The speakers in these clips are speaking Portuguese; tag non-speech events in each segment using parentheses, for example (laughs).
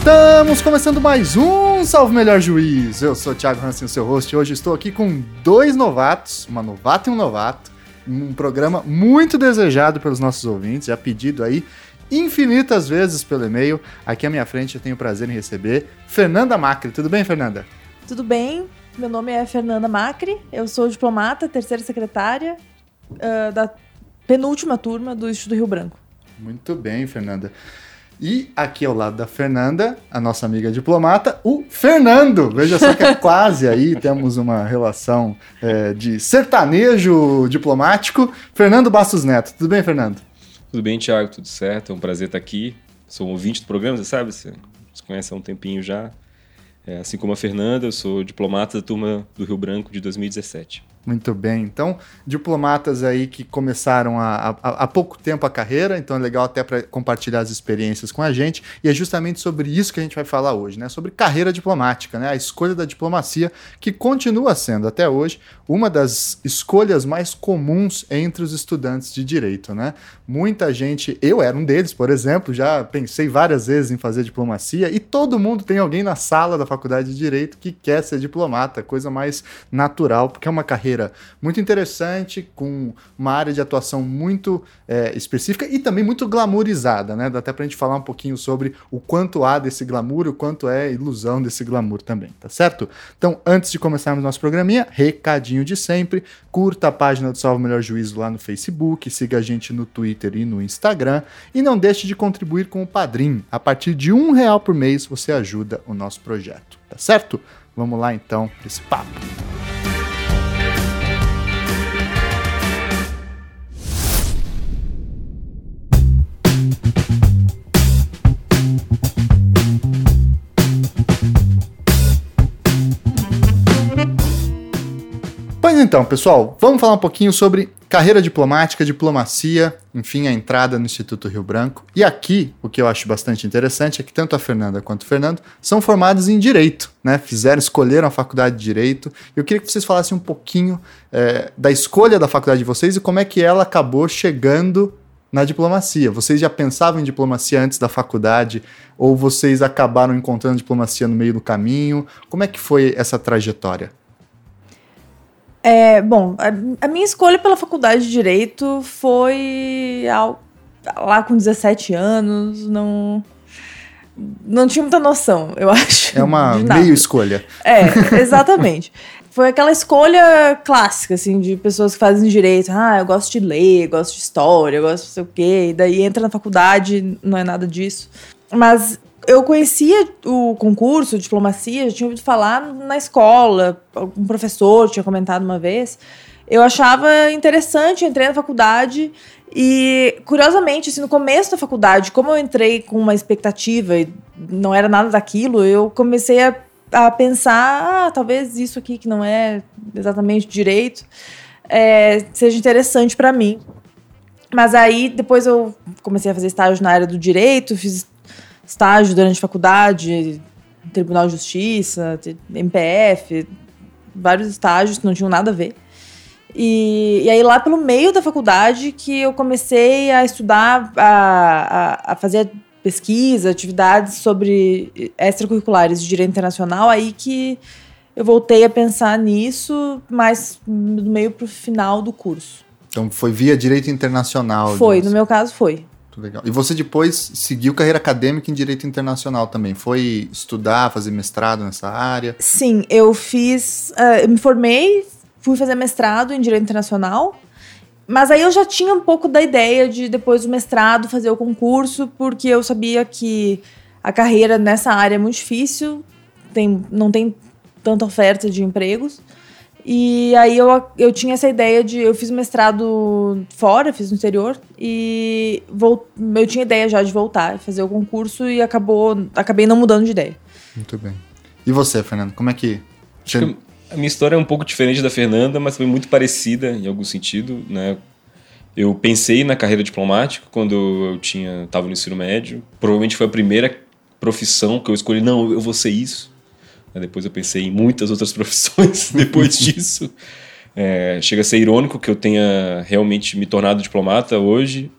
Estamos começando mais um Salve Melhor Juiz. Eu sou o Thiago Hansen, seu host, e hoje estou aqui com dois novatos, uma novata e um novato, um programa muito desejado pelos nossos ouvintes, já pedido aí infinitas vezes pelo e-mail. Aqui à minha frente eu tenho o prazer em receber Fernanda Macri. Tudo bem, Fernanda? Tudo bem, meu nome é Fernanda Macri, eu sou diplomata, terceira secretária uh, da penúltima turma do Instituto Rio Branco. Muito bem, Fernanda. E aqui ao lado da Fernanda, a nossa amiga diplomata, o Fernando. Veja só que é (laughs) quase aí, temos uma relação é, de sertanejo diplomático. Fernando Bastos Neto. Tudo bem, Fernando? Tudo bem, Thiago, tudo certo. É um prazer estar aqui. Sou um ouvinte do programa, você sabe? Você se conhece há um tempinho já. É, assim como a Fernanda, eu sou diplomata da turma do Rio Branco de 2017. Muito bem. Então, diplomatas aí que começaram há, há, pouco tempo a carreira, então é legal até para compartilhar as experiências com a gente. E é justamente sobre isso que a gente vai falar hoje, né? Sobre carreira diplomática, né? A escolha da diplomacia, que continua sendo até hoje uma das escolhas mais comuns entre os estudantes de direito, né? Muita gente, eu era um deles, por exemplo, já pensei várias vezes em fazer diplomacia, e todo mundo tem alguém na sala da faculdade de direito que quer ser diplomata, coisa mais natural, porque é uma carreira carreira muito interessante, com uma área de atuação muito é, específica e também muito glamourizada, né? Dá até pra gente falar um pouquinho sobre o quanto há desse glamour, o quanto é ilusão desse glamour também, tá certo? Então, antes de começarmos nosso programinha, recadinho de sempre, curta a página do Salvo Melhor Juízo lá no Facebook, siga a gente no Twitter e no Instagram e não deixe de contribuir com o Padrim. A partir de um real por mês você ajuda o nosso projeto, tá certo? Vamos lá então para esse papo. Então, pessoal, vamos falar um pouquinho sobre carreira diplomática, diplomacia, enfim, a entrada no Instituto Rio Branco. E aqui, o que eu acho bastante interessante é que tanto a Fernanda quanto o Fernando são formados em Direito, né? Fizeram, escolheram a faculdade de Direito. Eu queria que vocês falassem um pouquinho é, da escolha da faculdade de vocês e como é que ela acabou chegando na diplomacia. Vocês já pensavam em diplomacia antes da faculdade ou vocês acabaram encontrando diplomacia no meio do caminho? Como é que foi essa trajetória? É, bom, a, a, minha escolha pela faculdade de Direito foi ao, lá com 17 anos, não não tinha muita noção, eu (laughs) acho. É uma meio escolha. É, exatamente. (laughs) Foi aquela escolha clássica, assim, de pessoas que fazem direito. Ah, eu gosto de ler, gosto de história, gosto de sei o quê. E daí entra na faculdade, não é nada disso. Mas eu conhecia o concurso, diplomacia, já tinha ouvido falar na escola, um professor tinha comentado uma vez. Eu achava interessante, entrei na faculdade e, curiosamente, assim, no começo da faculdade, como eu entrei com uma expectativa e não era nada daquilo, eu comecei a, a pensar, ah, talvez isso aqui que não é exatamente direito é, seja interessante para mim. Mas aí, depois eu comecei a fazer estágio na área do direito, fiz estágio durante a faculdade, Tribunal de Justiça, MPF, vários estágios que não tinham nada a ver. E, e aí, lá pelo meio da faculdade, que eu comecei a estudar, a, a, a fazer pesquisa, atividades sobre extracurriculares de direito internacional, aí que eu voltei a pensar nisso, mas do meio para o final do curso. Então foi via direito internacional? Foi, no meu caso foi. Legal. E você depois seguiu carreira acadêmica em direito internacional também? Foi estudar, fazer mestrado nessa área? Sim, eu fiz. Uh, me formei, fui fazer mestrado em direito internacional. Mas aí eu já tinha um pouco da ideia de, depois do mestrado, fazer o concurso, porque eu sabia que a carreira nessa área é muito difícil, tem, não tem tanta oferta de empregos. E aí eu, eu tinha essa ideia de. Eu fiz mestrado fora, fiz no exterior, e vou, eu tinha ideia já de voltar, fazer o concurso e acabou, acabei não mudando de ideia. Muito bem. E você, Fernando, como é que. que a minha história é um pouco diferente da Fernanda, mas foi muito parecida em algum sentido, né? Eu pensei na carreira diplomática quando eu tinha estava no ensino médio. Provavelmente foi a primeira profissão que eu escolhi. Não, eu vou ser isso. Depois eu pensei em muitas outras (laughs) profissões depois disso. É, chega a ser irônico que eu tenha realmente me tornado diplomata hoje,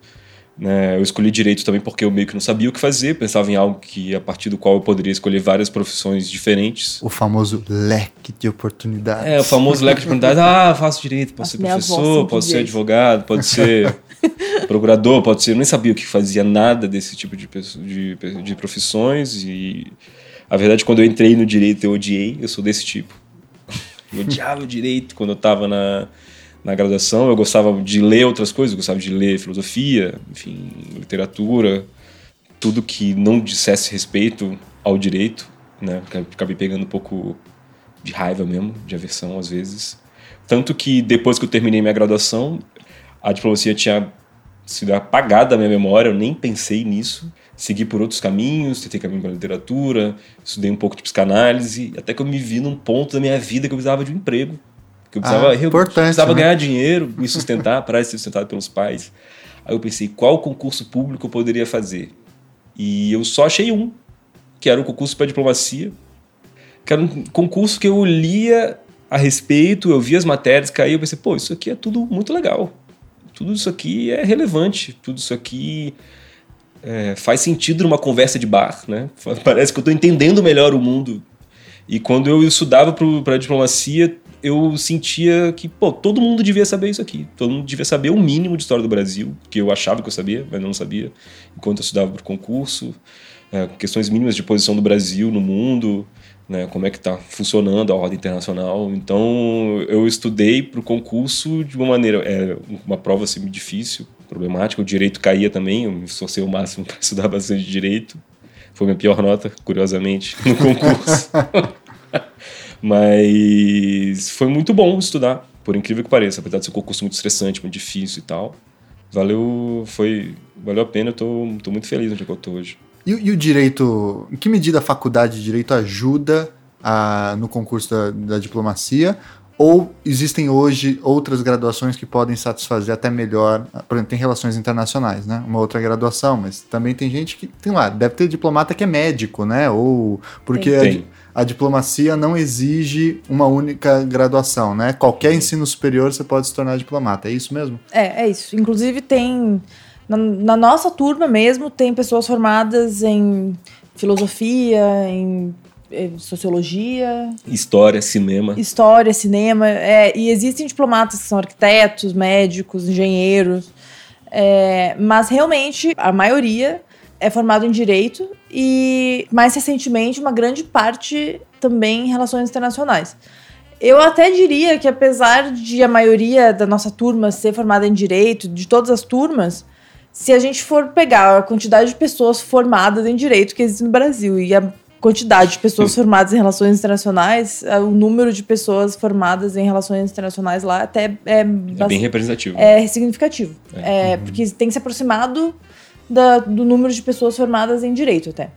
Né? Eu escolhi direito também porque eu meio que não sabia o que fazer, pensava em algo que a partir do qual eu poderia escolher várias profissões diferentes. O famoso leque de oportunidades. É, o famoso leque de oportunidades. (laughs) Ah, faço direito, posso ser professor, posso ser advogado, pode (laughs) ser procurador, pode ser. Eu nem sabia o que fazia nada desse tipo de, de, de profissões e a verdade, quando eu entrei no direito, eu odiei, eu sou desse tipo. Eu odiava o direito quando eu estava na, na graduação. Eu gostava de ler outras coisas, eu gostava de ler filosofia, enfim, literatura, tudo que não dissesse respeito ao direito, né? Acabei pegando um pouco de raiva mesmo, de aversão às vezes. Tanto que depois que eu terminei minha graduação, a diplomacia tinha sido apagada da minha memória, eu nem pensei nisso. Segui por outros caminhos, tentei caminho para literatura, estudei um pouco de psicanálise, até que eu me vi num ponto da minha vida que eu precisava de um emprego que eu precisava, ah, eu precisava né? ganhar dinheiro, me sustentar, (laughs) parar de ser sustentado pelos pais. Aí eu pensei, qual concurso público eu poderia fazer? E eu só achei um, que era o concurso para diplomacia, que era um concurso que eu lia a respeito, eu via as matérias, caí, eu pensei, pô, isso aqui é tudo muito legal. Tudo isso aqui é relevante, tudo isso aqui é, faz sentido numa conversa de bar, né? Parece que eu estou entendendo melhor o mundo. E quando eu estudava para diplomacia, eu sentia que, pô, todo mundo devia saber isso aqui. Todo mundo devia saber o mínimo de história do Brasil, que eu achava que eu sabia, mas não sabia, enquanto eu estudava para o concurso. É, questões mínimas de posição do Brasil no mundo, né, como é que está funcionando a ordem internacional. Então, eu estudei para o concurso de uma maneira, é uma prova assim, difícil, problemática. O direito caía também, eu me esforcei o máximo (laughs) para estudar bastante direito. Foi minha pior nota, curiosamente, (laughs) no concurso. (laughs) Mas foi muito bom estudar, por incrível que pareça, apesar de ser um concurso muito estressante, muito difícil e tal. Valeu, foi, valeu a pena, eu tô, tô muito feliz onde é eu tô hoje. E, e, o direito, em que medida a faculdade de direito ajuda a, no concurso da, da diplomacia? Ou existem hoje outras graduações que podem satisfazer até melhor? Por exemplo, tem relações internacionais, né? Uma outra graduação, mas também tem gente que, tem lá, deve ter diplomata que é médico, né? Ou porque tem. A, a, diplomacia não exige uma única graduação, né? Qualquer ensino superior você pode se tornar diplomata, é isso mesmo? É, é isso. Inclusive tem, na, na nossa turma mesmo, tem pessoas formadas em filosofia, em sociologia. História, cinema. História, cinema. É, e existem diplomatas que são arquitetos, médicos, engenheiros. É, mas realmente a maioria é formado em direito e mais recentemente uma grande parte também em relações internacionais. Eu até diria que apesar de a maioria da nossa turma ser formada em direito, de todas as turmas, se a gente for pegar a quantidade de pessoas formadas em direito que existe no Brasil e a quantidade de pessoas formadas em relações internacionais, é, o número de pessoas formadas em relações internacionais lá até é, é bem representativo. É significativo. É. é uhum. Porque tem se aproximado da, do número de pessoas formadas em direito até.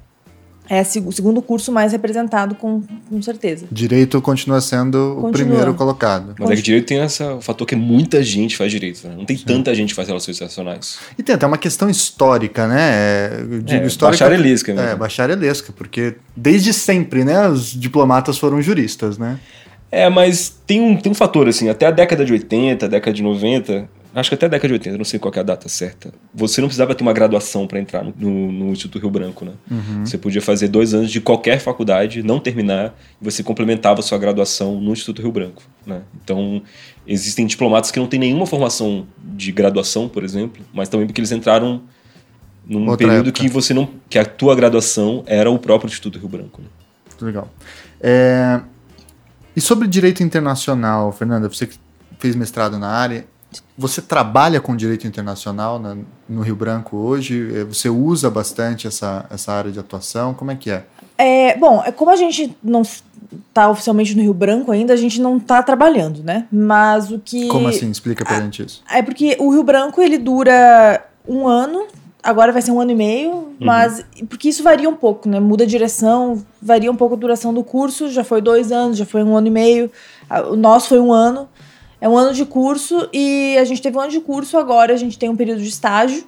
É o segundo curso mais representado, com, com certeza. Direito continua sendo continua. o primeiro colocado. Mas é que direito tem essa, o fator que muita gente faz direito, né? Não tem Sim. tanta gente que faz relações internacionais. E tem até uma questão histórica, né? é, histórica, bacharelesca. Né? É, bacharelesca, porque desde sempre, né, os diplomatas foram juristas, né? É, mas tem um, tem um fator, assim, até a década de 80, década de 90, acho que até a década de 80, não sei qual é a data certa. Você não precisava ter uma graduação para entrar no, no, Instituto Rio Branco, né? Uhum. Você podia fazer dois anos de qualquer faculdade, não terminar, e você complementava sua graduação no Instituto Rio Branco, né? Então, existem diplomatas que não têm nenhuma formação de graduação, por exemplo, mas também porque eles entraram num Outra período época. que você não, que a tua graduação era o próprio Instituto Rio Branco. Né? Legal. É... E sobre direito internacional, Fernanda, você que fez mestrado na área, você trabalha com direito internacional na, no Rio Branco hoje? É, você usa bastante essa, essa área de atuação? Como é que é? É, bom, é como a gente não está oficialmente no Rio Branco ainda, a gente não está trabalhando, né? Mas o que... Como assim? Explica pra a, gente isso. É porque o Rio Branco, ele dura um ano, agora vai ser um ano e meio, uhum. mas... Porque isso varia um pouco, né? Muda a direção, varia um pouco a duração do curso, já foi dois anos, já foi um ano e meio, o nosso foi um ano... É um ano de curso e a gente teve um ano de curso, agora a gente tem um período de estágio.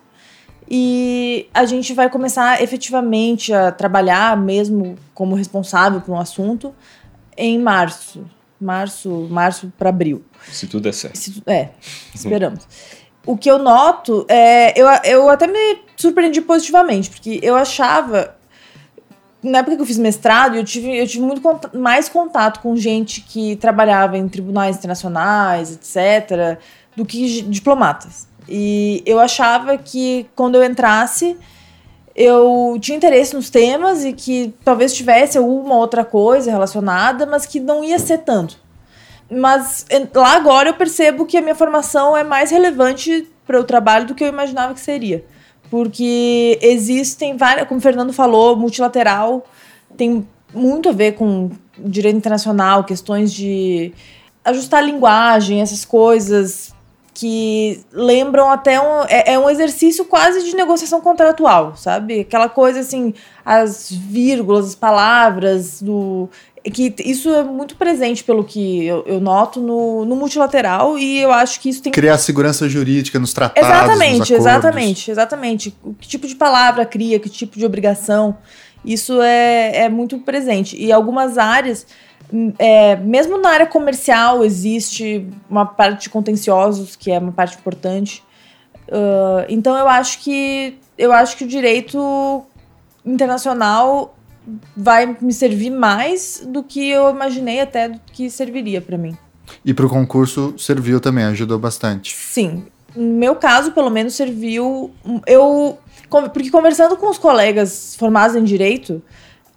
E a gente vai começar efetivamente a trabalhar mesmo como responsável por um assunto em março. Março, março para abril. Se tudo der certo. Se, é, esperamos. o que eu noto é. Eu, eu até me surpreendi positivamente, porque eu achava. Na época que eu fiz mestrado, eu tive, eu tive muito cont mais contato com gente que trabalhava em tribunais internacionais, etc., do que diplomatas. E eu achava que quando eu entrasse, eu tinha interesse nos temas e que talvez tivesse alguma outra coisa relacionada, mas que não ia ser tanto. Mas lá agora eu percebo que a minha formação é mais relevante para o trabalho do que eu imaginava que seria. Porque existem várias, como o Fernando falou, multilateral tem muito a ver com direito internacional, questões de ajustar a linguagem, essas coisas que lembram até um. É, é, um exercício quase de negociação contratual, sabe? Aquela coisa assim, as vírgulas, as palavras, do. Que isso é muito presente, pelo que eu, eu noto, no, no, multilateral, e eu acho que isso tem. Criar segurança jurídica nos tratados. Exatamente, exatamente, exatamente. Que tipo de palavra cria, que tipo de obrigação. Isso é, é muito presente. E algumas áreas é, mesmo na área comercial existe uma parte de contenciosos que é uma parte importante. Uh, então eu acho que eu acho que o direito internacional vai me servir mais do que eu imaginei até do que serviria para mim. E para o concurso serviu também, ajudou bastante. Sim, no meu caso pelo menos serviu. Eu porque conversando com os colegas formados em direito,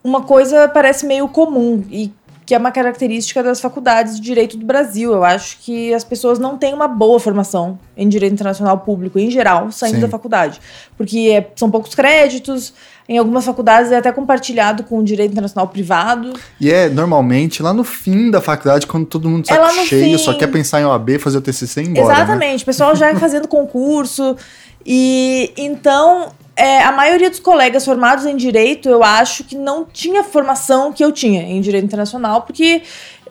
uma coisa parece meio comum e que é uma característica das faculdades de direito do Brasil. Eu acho que as pessoas não têm uma boa formação em direito internacional público, em geral, saindo Sim. da faculdade. Porque é, são poucos créditos, em algumas faculdades é até compartilhado com o direito internacional privado. E é normalmente lá no fim da faculdade, quando todo mundo está é cheio, fim... só quer pensar em OAB, fazer o TCC e ir embora. Exatamente, né? o pessoal já (laughs) é fazendo concurso. E então é, a maioria dos colegas formados em direito, eu acho que não tinha formação que eu tinha em direito internacional, porque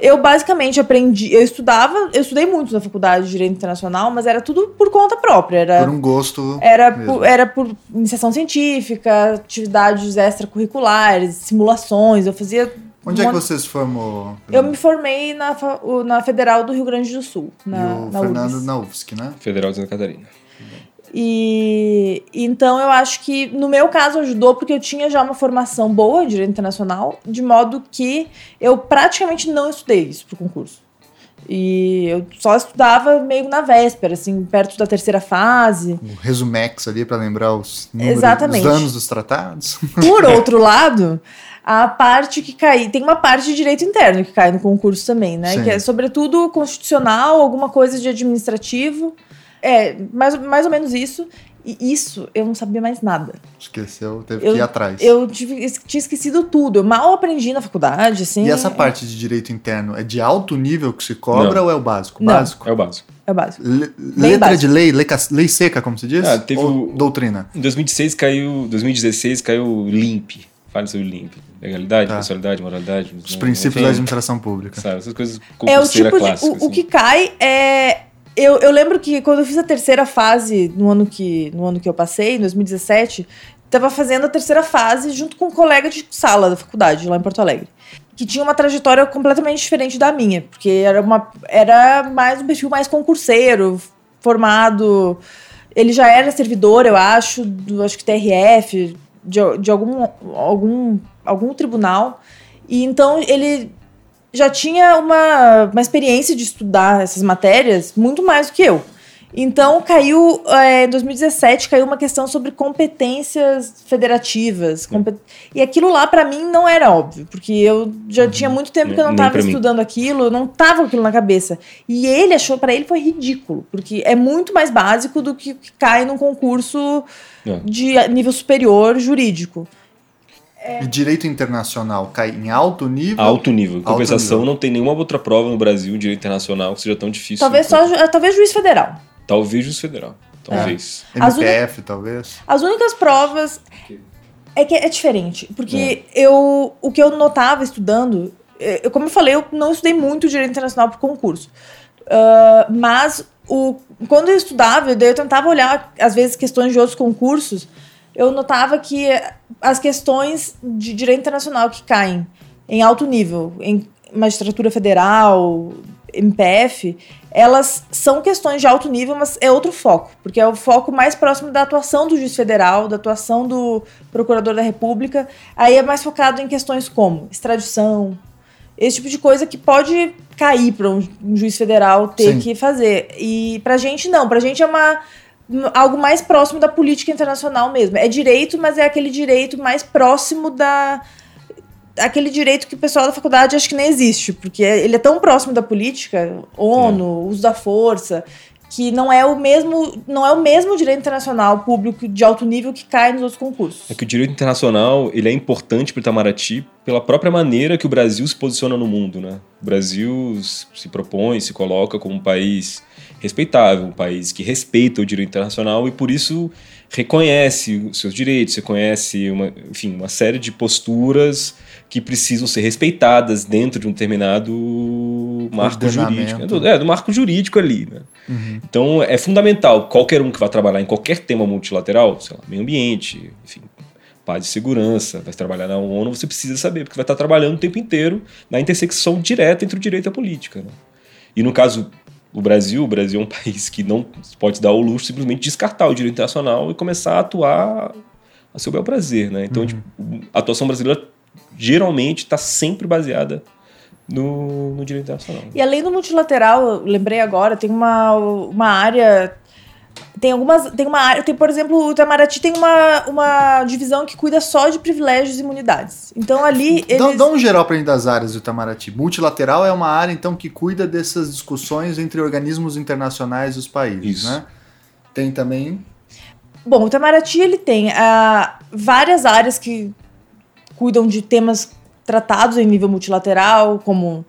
eu basicamente aprendi, eu estudava, eu estudei muito na faculdade de direito internacional, mas era tudo por conta própria, era por um gosto. Era por, era por iniciação científica, atividades extracurriculares, simulações, eu fazia Onde um é que você se formou? Eu me formei na, na Federal do Rio Grande do Sul, na, e o na Fernando UFSC. na UFSC, né? Federal de Santa Catarina. E então eu acho que no meu caso ajudou porque eu tinha já uma formação boa em direito internacional, de modo que eu praticamente não estudei isso pro concurso. E eu só estudava meio na véspera, assim, perto da terceira fase. Um resumex ali para lembrar os, números, os anos dos tratados. Por (laughs) outro lado, a parte que cai. Tem uma parte de direito interno que cai no concurso também, né? Sim. Que é sobretudo constitucional, alguma coisa de administrativo. É, mais, mais ou menos isso. E isso eu não sabia mais nada. Esqueceu, teve eu, que ir atrás. Eu tive, tinha esquecido tudo. Eu mal aprendi na faculdade, assim. E essa parte de direito interno é de alto nível que se cobra não. ou é o básico? Não. Básico? É o básico. É o básico. Le letra básico. de lei, lei, lei, seca, como se diz? Ah, teve ou o, doutrina? Em 2016 caiu, 2016 caiu o LIMP. Fale sobre o LIMP. Legalidade, tá. personalidade, moralidade. Os princípios Enfim, da administração pública. Sabe, essas coisas É o tipo de, o, assim. o que cai é eu, eu lembro que quando eu fiz a terceira fase no ano que, no ano que eu passei, em 2017, estava fazendo a terceira fase junto com um colega de sala da faculdade, lá em Porto Alegre. Que tinha uma trajetória completamente diferente da minha, porque era, uma, era mais um perfil mais concurseiro, formado. Ele já era servidor, eu acho, do acho que TRF, de, de algum, algum, algum tribunal. E então ele já tinha uma, uma experiência de estudar essas matérias muito mais do que eu. Então caiu, é, em 2017, caiu uma questão sobre competências federativas. Compet... E aquilo lá, para mim, não era óbvio, porque eu já uhum. tinha muito tempo que eu não estava estudando aquilo, eu não estava com aquilo na cabeça. E ele achou, para ele, foi ridículo, porque é muito mais básico do que, que cai num concurso é. de nível superior jurídico. É. E direito internacional cai em alto nível? Alto nível. Em compensação, nível. não tem nenhuma outra prova no Brasil de direito internacional que seja tão difícil. Talvez só talvez juiz federal. Talvez juiz federal. Talvez. É. MPF, talvez. As únicas provas. É que é diferente. Porque é. eu. O que eu notava estudando. É, eu, como eu falei, eu não estudei muito direito internacional para concurso. Uh, mas o, quando eu estudava, eu tentava olhar, às vezes, questões de outros concursos eu notava que as questões de direito internacional que caem em alto nível, em magistratura federal, MPF, elas são questões de alto nível, mas é outro foco, porque é o foco mais próximo da atuação do juiz federal, da atuação do procurador da República. Aí é mais focado em questões como extradição, esse tipo de coisa que pode cair para um, juiz federal ter Sim. que fazer. E pra gente não, pra gente é uma algo mais próximo da política internacional mesmo. É direito, mas é aquele direito mais próximo da aquele direito que o pessoal da faculdade acha que nem existe, porque ele é tão próximo da política, ONU, é. uso da força, que não é o mesmo não é o mesmo direito internacional público de alto nível que cai nos outros concursos. É que o direito internacional ele é importante para o Itamaraty pela própria maneira que o Brasil se posiciona no mundo, né? O Brasil se propõe, se coloca como um país respeitável, um país que respeita o direito internacional e por isso reconhece os seus direitos, reconhece uma, enfim, uma série de posturas que precisam ser respeitadas dentro de um determinado marco jurídico. É do, é, do marco jurídico ali. Né? Uhum. Então é fundamental, qualquer um que vá trabalhar em qualquer tema multilateral, sei lá, meio ambiente, enfim, paz e segurança, vai trabalhar na ONU, você precisa saber, porque vai estar trabalhando o tempo inteiro na intersecção direta entre o direito e a política. Né? E no caso o Brasil, o Brasil é um (laughs) país que não pode dar o luxo simplesmente descartar o direito internacional e começar a atuar a seu bel prazer, né? Então, uhum. tipo, a atuação brasileira geralmente está sempre baseada no, no, direito internacional. E além do multilateral, lembrei agora, tem uma, uma área. Tem algumas. Tem uma área. Tem, por exemplo, o Itamaraty tem uma, uma divisão que cuida só de privilégios e imunidades. Então ali. Eles... Dá, um geral para gente das áreas do Itamaraty. Multilateral é uma área, então, que cuida dessas discussões entre organismos internacionais e os países, Isso. né? Tem também. Bom, o Itamaraty ele tem uh, várias áreas que cuidam de temas tratados em nível multilateral, como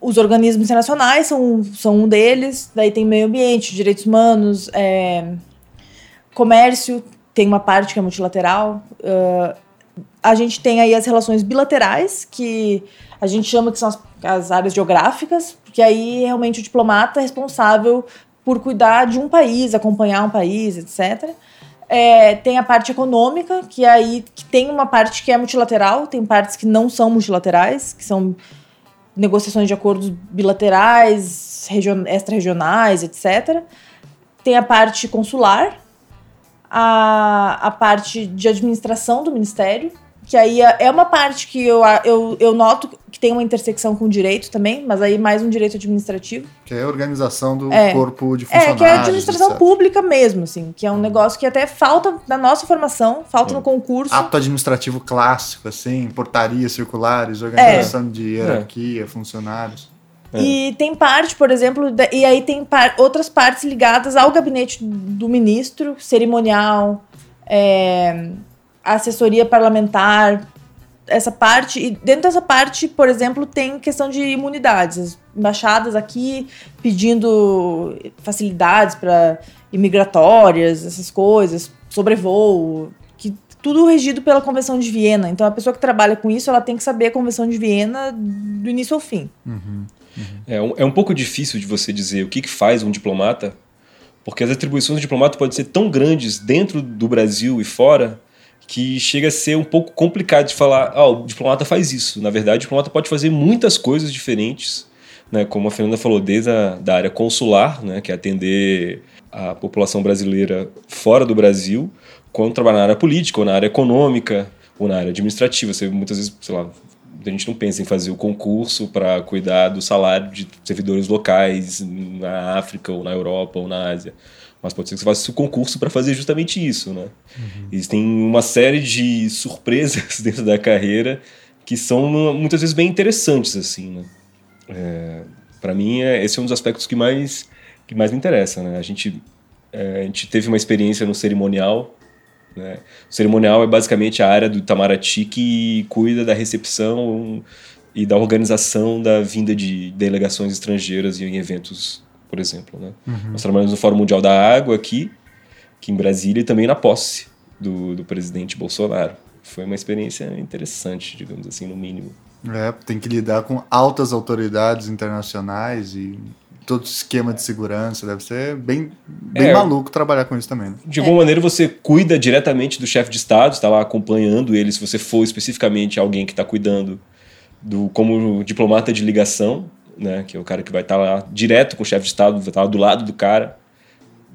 os organismos internacionais são, são um deles, daí tem meio ambiente, direitos humanos, é, comércio, tem uma parte que é multilateral. Uh, a gente tem aí as relações bilaterais, que a gente chama que são as, as áreas geográficas, porque aí realmente o diplomata é responsável por cuidar de um país, acompanhar um país, etc. É, tem a parte econômica, que aí que tem uma parte que é multilateral, tem partes que não são multilaterais, que são negociações de acordos bilaterais, extra-regionais, etc. Tem a parte consular, a, a parte de administração do ministério, que aí é, é uma parte que eu, eu, eu noto que tem uma intersecção com o direito também, mas aí mais um direito administrativo. Que é a organização do é. corpo de funcionários. É, que é a administração etc. pública mesmo, assim, que é um negócio que até falta na nossa formação, falta é. no concurso. Ato administrativo clássico, assim, portarias circulares, organização é. de hierarquia, funcionários. É. E tem parte, por exemplo, e aí tem par outras partes ligadas ao gabinete do ministro, cerimonial, é, assessoria parlamentar, essa parte. E dentro dessa parte, por exemplo, tem questão de imunidades. As embaixadas aqui pedindo facilidades para imigratórias, essas coisas, sobrevoo, que tudo regido pela Convenção de Viena. Então a pessoa que trabalha com isso, ela tem que saber a Convenção de Viena do início ao fim. Uhum, uhum. É, um, é um pouco difícil de você dizer o que, que faz um diplomata, porque as atribuições do diplomata podem ser tão grandes dentro do Brasil e fora que chega a ser um pouco complicado de falar, ah, o diplomata faz isso. Na verdade, o diplomata pode fazer muitas coisas diferentes, né? como a Fernanda falou, desde a da área consular, né? que é atender a população brasileira fora do Brasil, quanto trabalhar na área política, ou na área econômica, ou na área administrativa. Você muitas vezes, sei lá, a gente não pensa em fazer o concurso para cuidar do salário de servidores locais na África, ou na Europa, ou na Ásia mas pode ser que você faça o concurso para fazer justamente isso, né? Uhum. Existem uma série de surpresas (laughs) dentro da carreira que são muitas vezes bem interessantes, assim, né? É, para mim, é, esse é um dos aspectos que mais, que mais me interessa, né? A gente, é, a gente teve uma experiência no cerimonial, né? O cerimonial é basicamente a área do Itamaraty que cuida da recepção e da organização da vinda de delegações estrangeiras em eventos por exemplo. Né? Uhum. Nós trabalhamos no Fórum Mundial da Água aqui, aqui em Brasília, e também na posse do, do presidente Bolsonaro. Foi uma experiência interessante, digamos assim, no mínimo. É, tem que lidar com altas autoridades internacionais e todo esquema de segurança. Deve ser bem, bem é, maluco trabalhar com isso também. Né? De alguma é. maneira, você cuida diretamente do chefe de Estado, está lá acompanhando ele, se você for especificamente alguém que está cuidando do como diplomata de ligação né? Que é o cara que vai estar lá direto com o chefe de Estado, vai estar lá do lado do cara,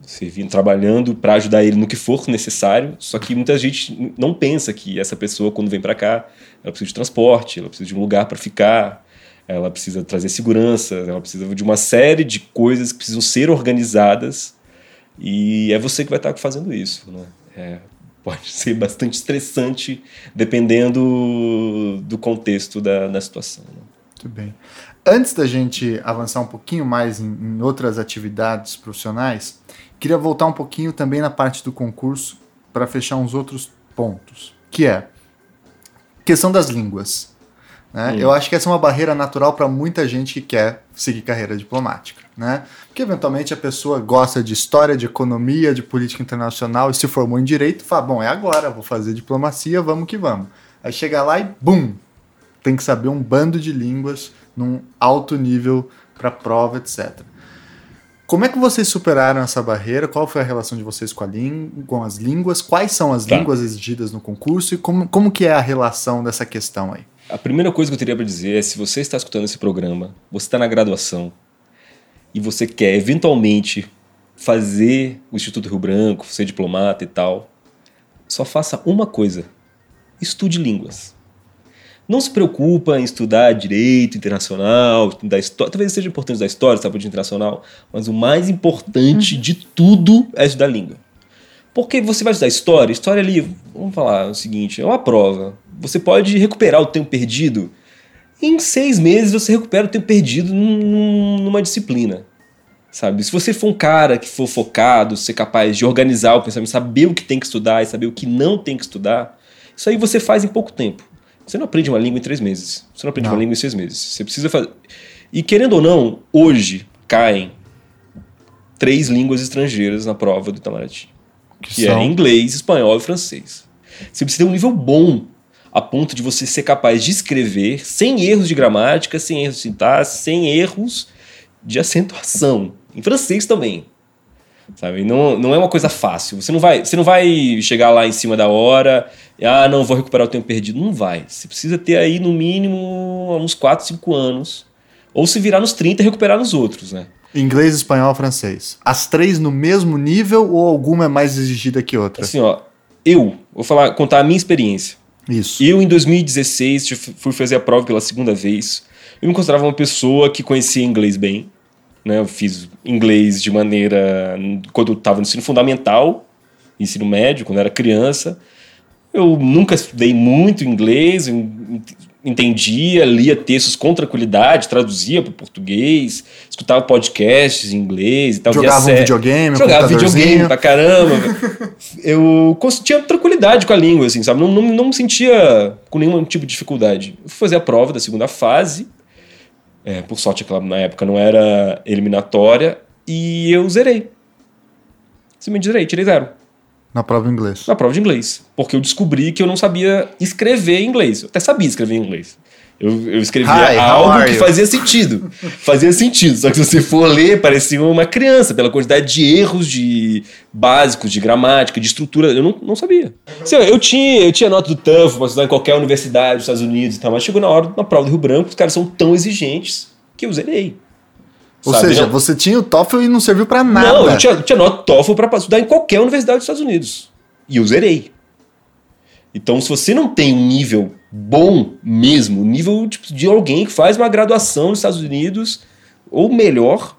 servindo, trabalhando para ajudar ele no que for necessário. Só que muita gente não pensa que essa pessoa, quando vem para cá, ela precisa de transporte, ela precisa de um lugar para ficar, ela precisa trazer segurança, ela precisa de uma série de coisas que precisam ser organizadas e é você que vai estar fazendo isso. Né? É, pode ser bastante estressante dependendo do contexto da, da situação. Né? Muito bem. Antes da gente avançar um pouquinho mais em, em outras atividades profissionais, queria voltar um pouquinho também na parte do concurso para fechar uns outros pontos, que é questão das línguas. Né? Eu acho que essa é uma barreira natural para muita gente que quer seguir carreira diplomática. Né? Porque eventualmente a pessoa gosta de história, de economia, de política internacional e se formou em direito, fala: bom, é agora, vou fazer diplomacia, vamos que vamos. Aí chega lá e bum! Tem que saber um bando de línguas num alto nível para prova, etc. Como é que vocês superaram essa barreira? Qual foi a relação de vocês com, com as línguas? Quais são as tá. línguas exigidas no concurso e como, como que é a relação dessa questão aí? A primeira coisa que eu teria para dizer é se você está escutando esse programa, você está na graduação e você quer eventualmente fazer o Instituto Rio Branco, ser diplomata e tal, só faça uma coisa: estude línguas. Não se preocupa em estudar direito internacional, da história. Talvez seja importante da história, saúde internacional, mas o mais importante uhum. de tudo é estudar língua. Porque você vai estudar história, história ali, vamos falar o seguinte, é uma prova. Você pode recuperar o tempo perdido. Em seis meses você recupera o tempo perdido num, numa disciplina. Sabe? Se você for um cara que for focado, ser capaz de organizar o pensamento, saber o que tem que estudar e saber o que não tem que estudar, isso aí você faz em pouco tempo. Você não aprende uma língua em três meses. Você não aprende não. uma língua em seis meses. Você precisa fazer. E querendo ou não, hoje caem três línguas estrangeiras na prova do Itamaraty que, é inglês, espanhol e francês. Você precisa ter um nível bom a ponto de você ser capaz de escrever sem erros de gramática, sem erros de sintaxe, sem erros de acentuação. Em francês também. Sabe? Não, não é uma coisa fácil. Você não, vai, você não vai chegar lá em cima da hora e, ah, não, vou recuperar o tempo perdido. Não vai. Você precisa ter aí, no mínimo, uns 4, 5 anos. Ou se virar nos 30 e recuperar nos outros, né? Inglês, espanhol, francês. As três no mesmo nível ou alguma é mais exigida que outra? Assim, ó, eu vou falar, contar a minha experiência. Isso. Eu, em 2016, fui fazer a prova pela segunda vez. Eu me considerava uma pessoa que conhecia inglês bem. Né? Eu fiz inglês de maneira. quando eu estava no ensino fundamental, ensino médio, quando eu era criança. Eu nunca estudei muito inglês, entendia, lia textos com tranquilidade, traduzia para o português, escutava podcasts em inglês e tal. Jogava um videogame, Jogava videogame pra caramba. eu tinha tranquilidade com a língua, assim, sabe? Não, não, não me sentia com nenhum tipo de dificuldade. Eu fui fazer a prova da segunda fase, é, por sorte, na época não era eliminatória, e eu zerei. Simplesmente zerei, tirei zero. Na prova de inglês. Na prova de inglês. Porque eu descobri que eu não sabia escrever em inglês. Eu até sabia escrever em inglês. Eu, eu escrevia Hi, algo que fazia sentido. fazia sentido. Só que se você for ler, parecia uma criança, pela quantidade de erros de básicos, de gramática, de estrutura. Eu não, não sabia. Assim, eu, tinha, eu tinha nota do TOEFL para estudar em qualquer universidade dos Estados Unidos e tal, mas chegou na hora, na prova do Rio Branco, os caras são tão exigentes que eu zerei. Ou sabe? seja, não... você tinha o TOEFL e não serviu para nada. Não, eu tinha, tinha nota TOEFL para estudar em qualquer universidade dos Estados Unidos. E eu zerei. Então, se você não tem um nível bom mesmo, nível tipo, de alguém que faz uma graduação nos Estados Unidos, ou melhor,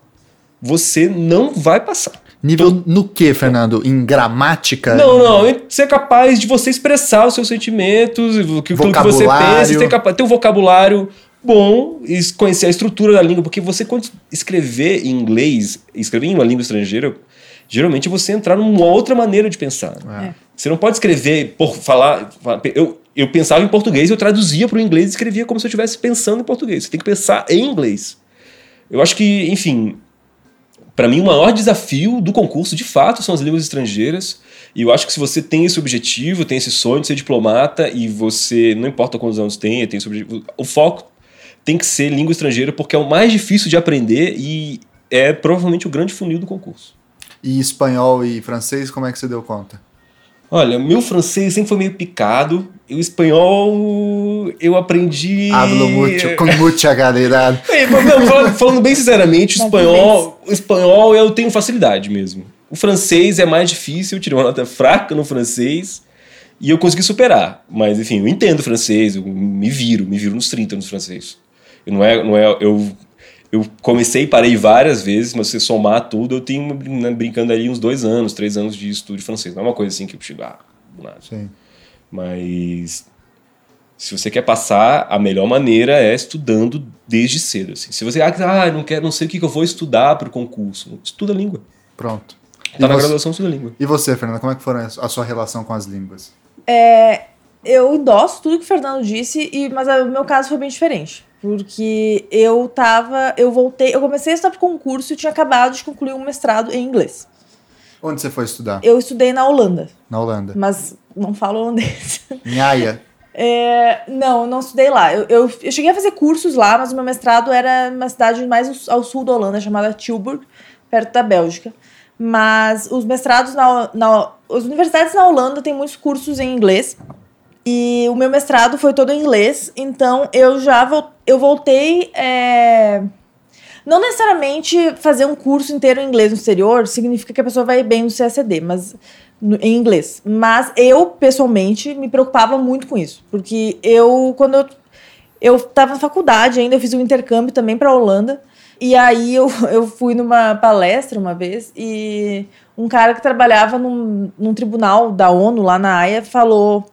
você não vai passar. Nível então, no que, Fernando? Em gramática? Não, não. Ser capaz de você expressar os seus sentimentos, aquilo que você pensa, ter, ter um vocabulário bom conhecer a estrutura da língua, porque você quando escrever em inglês, escrever em uma língua estrangeira, geralmente você entrar numa outra maneira de pensar. É. Você não pode escrever por falar. Eu, eu pensava em português, eu traduzia para o inglês e escrevia como se eu estivesse pensando em português. Você tem que pensar em inglês. Eu acho que, enfim, para mim o maior desafio do concurso, de fato, são as línguas estrangeiras. E eu acho que se você tem esse objetivo, tem esse sonho de ser diplomata e você, não importa quantos anos tem, tem esse objetivo, o foco tem que ser língua estrangeira porque é o mais difícil de aprender e é provavelmente o grande funil do concurso. E espanhol e francês, como é que você deu conta? Olha, meu francês sempre foi meio picado. E o espanhol eu aprendi. Hablo mucho, com mucha (laughs) não, falando, falando bem sinceramente, o espanhol, o espanhol eu tenho facilidade mesmo. O francês é mais difícil, eu tirei uma nota fraca no francês e eu consegui superar. Mas enfim, eu entendo francês, eu me viro, me viro nos 30 no francês. Eu não é, não é, eu eu comecei e parei várias vezes, mas se somar tudo, eu tenho né, brincando ali uns dois anos, três anos de estudo de francês. Não é uma coisa assim que eu chego, ah, do nada. Sim. Mas se você quer passar, a melhor maneira é estudando desde cedo. Assim. Se você ah, não quero, não sei o que eu vou estudar para o concurso, estuda a língua. Pronto. Tá na você, graduação, estuda a língua. E você, Fernanda, como é que foi a sua relação com as línguas? É, eu endosso tudo que o Fernando disse, e, mas o meu caso foi bem diferente. Porque eu tava. Eu voltei. Eu comecei a estudar pro concurso e tinha acabado de concluir um mestrado em inglês. Onde você foi estudar? Eu estudei na Holanda. Na Holanda. Mas não falo holandês. (laughs) Em Haia? É, não, não estudei lá. Eu, eu, eu, cheguei a fazer cursos lá, mas o meu mestrado era numa cidade mais ao sul da Holanda, chamada Tilburg, perto da Bélgica. Mas os mestrados na, na. As universidades na Holanda têm muitos cursos em inglês. E o meu mestrado foi todo em inglês, então eu já eu voltei. É... Não necessariamente fazer um curso inteiro em inglês no exterior significa que a pessoa vai bem no CACD, mas no, em inglês. Mas eu, pessoalmente, me preocupava muito com isso. Porque eu, quando eu, eu tava na faculdade ainda, eu fiz um intercâmbio também para Holanda. E aí eu, (laughs) eu fui numa palestra uma vez e um cara que trabalhava num, num tribunal da ONU lá na Haia falou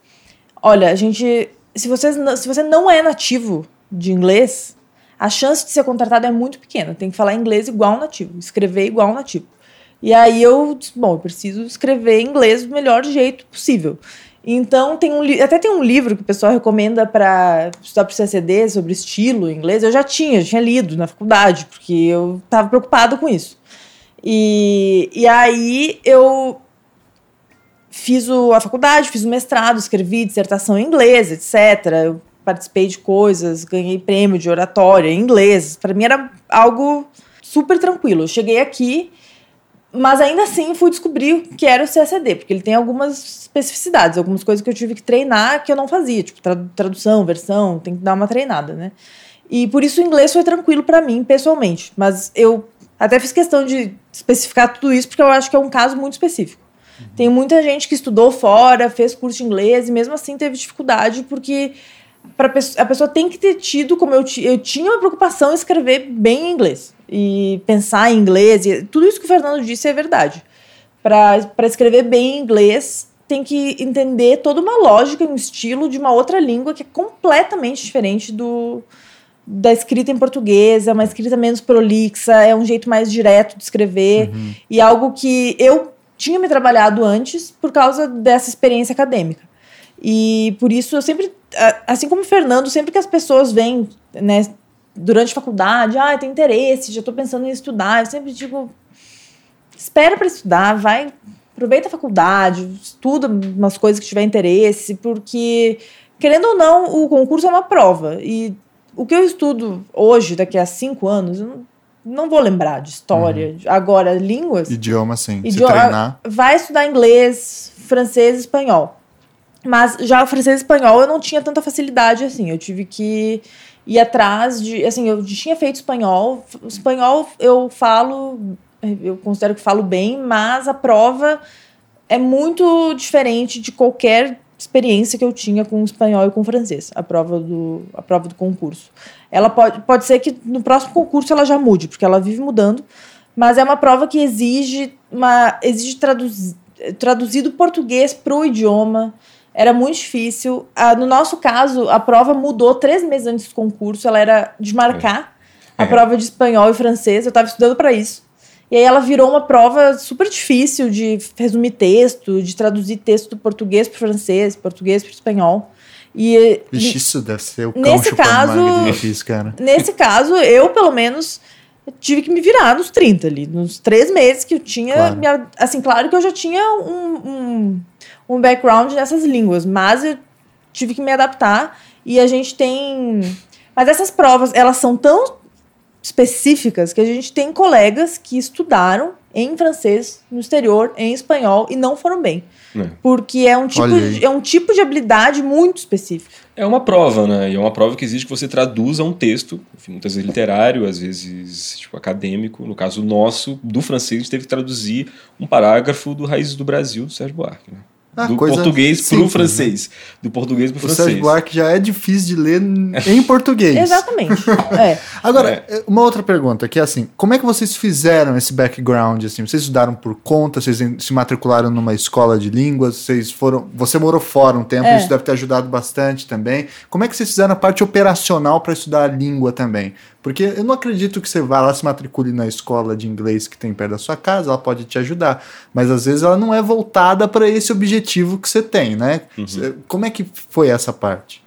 Olha, a gente. Se, vocês, se você não é nativo de inglês, a chance de ser contratado é muito pequena. Tem que falar inglês igual nativo, escrever igual nativo. E aí eu disse, bom, eu preciso escrever inglês do melhor jeito possível. Então, tem um até tem um livro que o pessoal recomenda para estudar para o CCD sobre estilo inglês. Eu já tinha, já tinha lido na faculdade, porque eu estava preocupado com isso. E, e aí eu fiz o, a faculdade, fiz o mestrado, escrevi dissertação em inglês, etc. Eu participei de coisas, ganhei prêmio de oratória em inglês. Para mim era algo super tranquilo. Eu cheguei aqui, mas ainda assim fui descobrir que era o CACD, porque ele tem algumas especificidades, algumas coisas que eu tive que treinar que eu não fazia, tipo tradução, versão, tem que dar uma treinada, né? E por isso o inglês foi tranquilo para mim, pessoalmente. Mas eu até fiz questão de especificar tudo isso porque eu acho que é um caso muito específico. Tem muita gente que estudou fora, fez curso de inglês e mesmo assim teve dificuldade porque pra pessoa, a pessoa tem que ter tido, como eu, eu tinha uma preocupação em escrever bem em inglês e pensar em inglês. E tudo isso que o Fernando disse é verdade. Para escrever bem em inglês, tem que entender toda uma lógica e um estilo de uma outra língua que é completamente diferente do da escrita em português, é uma escrita menos prolixa, é um jeito mais direto de escrever uhum. e algo que eu tinha me trabalhado antes por causa dessa experiência acadêmica. E por isso eu sempre, assim como o Fernando, sempre que as pessoas vêm, né, durante a faculdade, ah, tem interesse, já estou pensando em estudar, eu sempre digo, espera para estudar, vai, aproveita a faculdade, estuda umas coisas que tiver interesse, porque querendo ou não, o concurso é uma prova e o que eu estudo hoje, daqui a cinco anos, eu não não vou lembrar de história. Uhum. Agora, línguas. Idioma, sim. Idioma, Se treinar. Vai estudar inglês, francês espanhol. Mas já francês e espanhol eu não tinha tanta facilidade assim. Eu tive que ir atrás de. Assim, eu tinha feito espanhol. Espanhol eu falo. Eu considero que falo bem, mas a prova é muito diferente de qualquer experiência que eu tinha com espanhol e com francês, a prova do, a prova do concurso. Ela pode, pode ser que no próximo concurso ela já mude, porque ela vive mudando, mas é uma prova que exige, uma, exige traduz, traduzido português para o idioma. Era muito difícil. Ah, no nosso caso, a prova mudou três meses antes do concurso. Ela era de marcar é. a prova de espanhol e francês. Eu estava estudando para isso. E aí ela virou uma prova super difícil de resumir texto, de traduzir texto do português para francês, português para espanhol. E Vixe, isso deve ser o nesse caso, difícil, cara. Nesse caso, eu pelo menos tive que me virar nos 30 ali, nos três meses que eu tinha, claro. Minha, assim, claro que eu já tinha um, um, um background nessas línguas, mas eu tive que me adaptar e a gente tem, mas essas provas, elas são tão específicas que a gente tem colegas que estudaram em francês no exterior, em espanhol e não foram bem. É. Porque é um, tipo de, é um tipo de habilidade muito específico. É uma prova, né? E é uma prova que exige que você traduza um texto, enfim, muitas vezes literário, às vezes tipo, acadêmico. No caso nosso, do francês, a gente teve que traduzir um parágrafo do Raízes do Brasil, do Sérgio Buarque. Né? Ah, do coisa português pro simples, né? francês. Do português pro O francês. Sérgio Buarque já é difícil de ler em (laughs) português. Exatamente. é. (laughs) Agora, uma outra pergunta, que é assim, como é que vocês fizeram esse background, assim? Vocês estudaram por conta, vocês se matricularam numa escola de línguas, vocês foram... Você morou fora um tempo, É. isso deve ter ajudado bastante também. Como é que vocês fizeram a parte operacional para estudar a língua também? Porque eu não acredito que você vá lá se matricule na escola de inglês que tem perto da sua casa, ela pode te ajudar, mas às vezes ela não é voltada para esse objetivo que você tem, né? Cê- Como é que foi essa parte?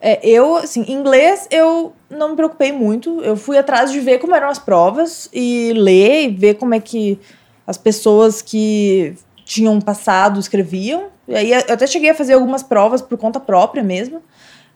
É, eu, assim, inglês eu não me preocupei muito. Eu fui atrás de ver como eram as provas e ler e ver como é que as pessoas que tinham passado escreviam. E aí eu até cheguei a fazer algumas provas por conta própria mesmo.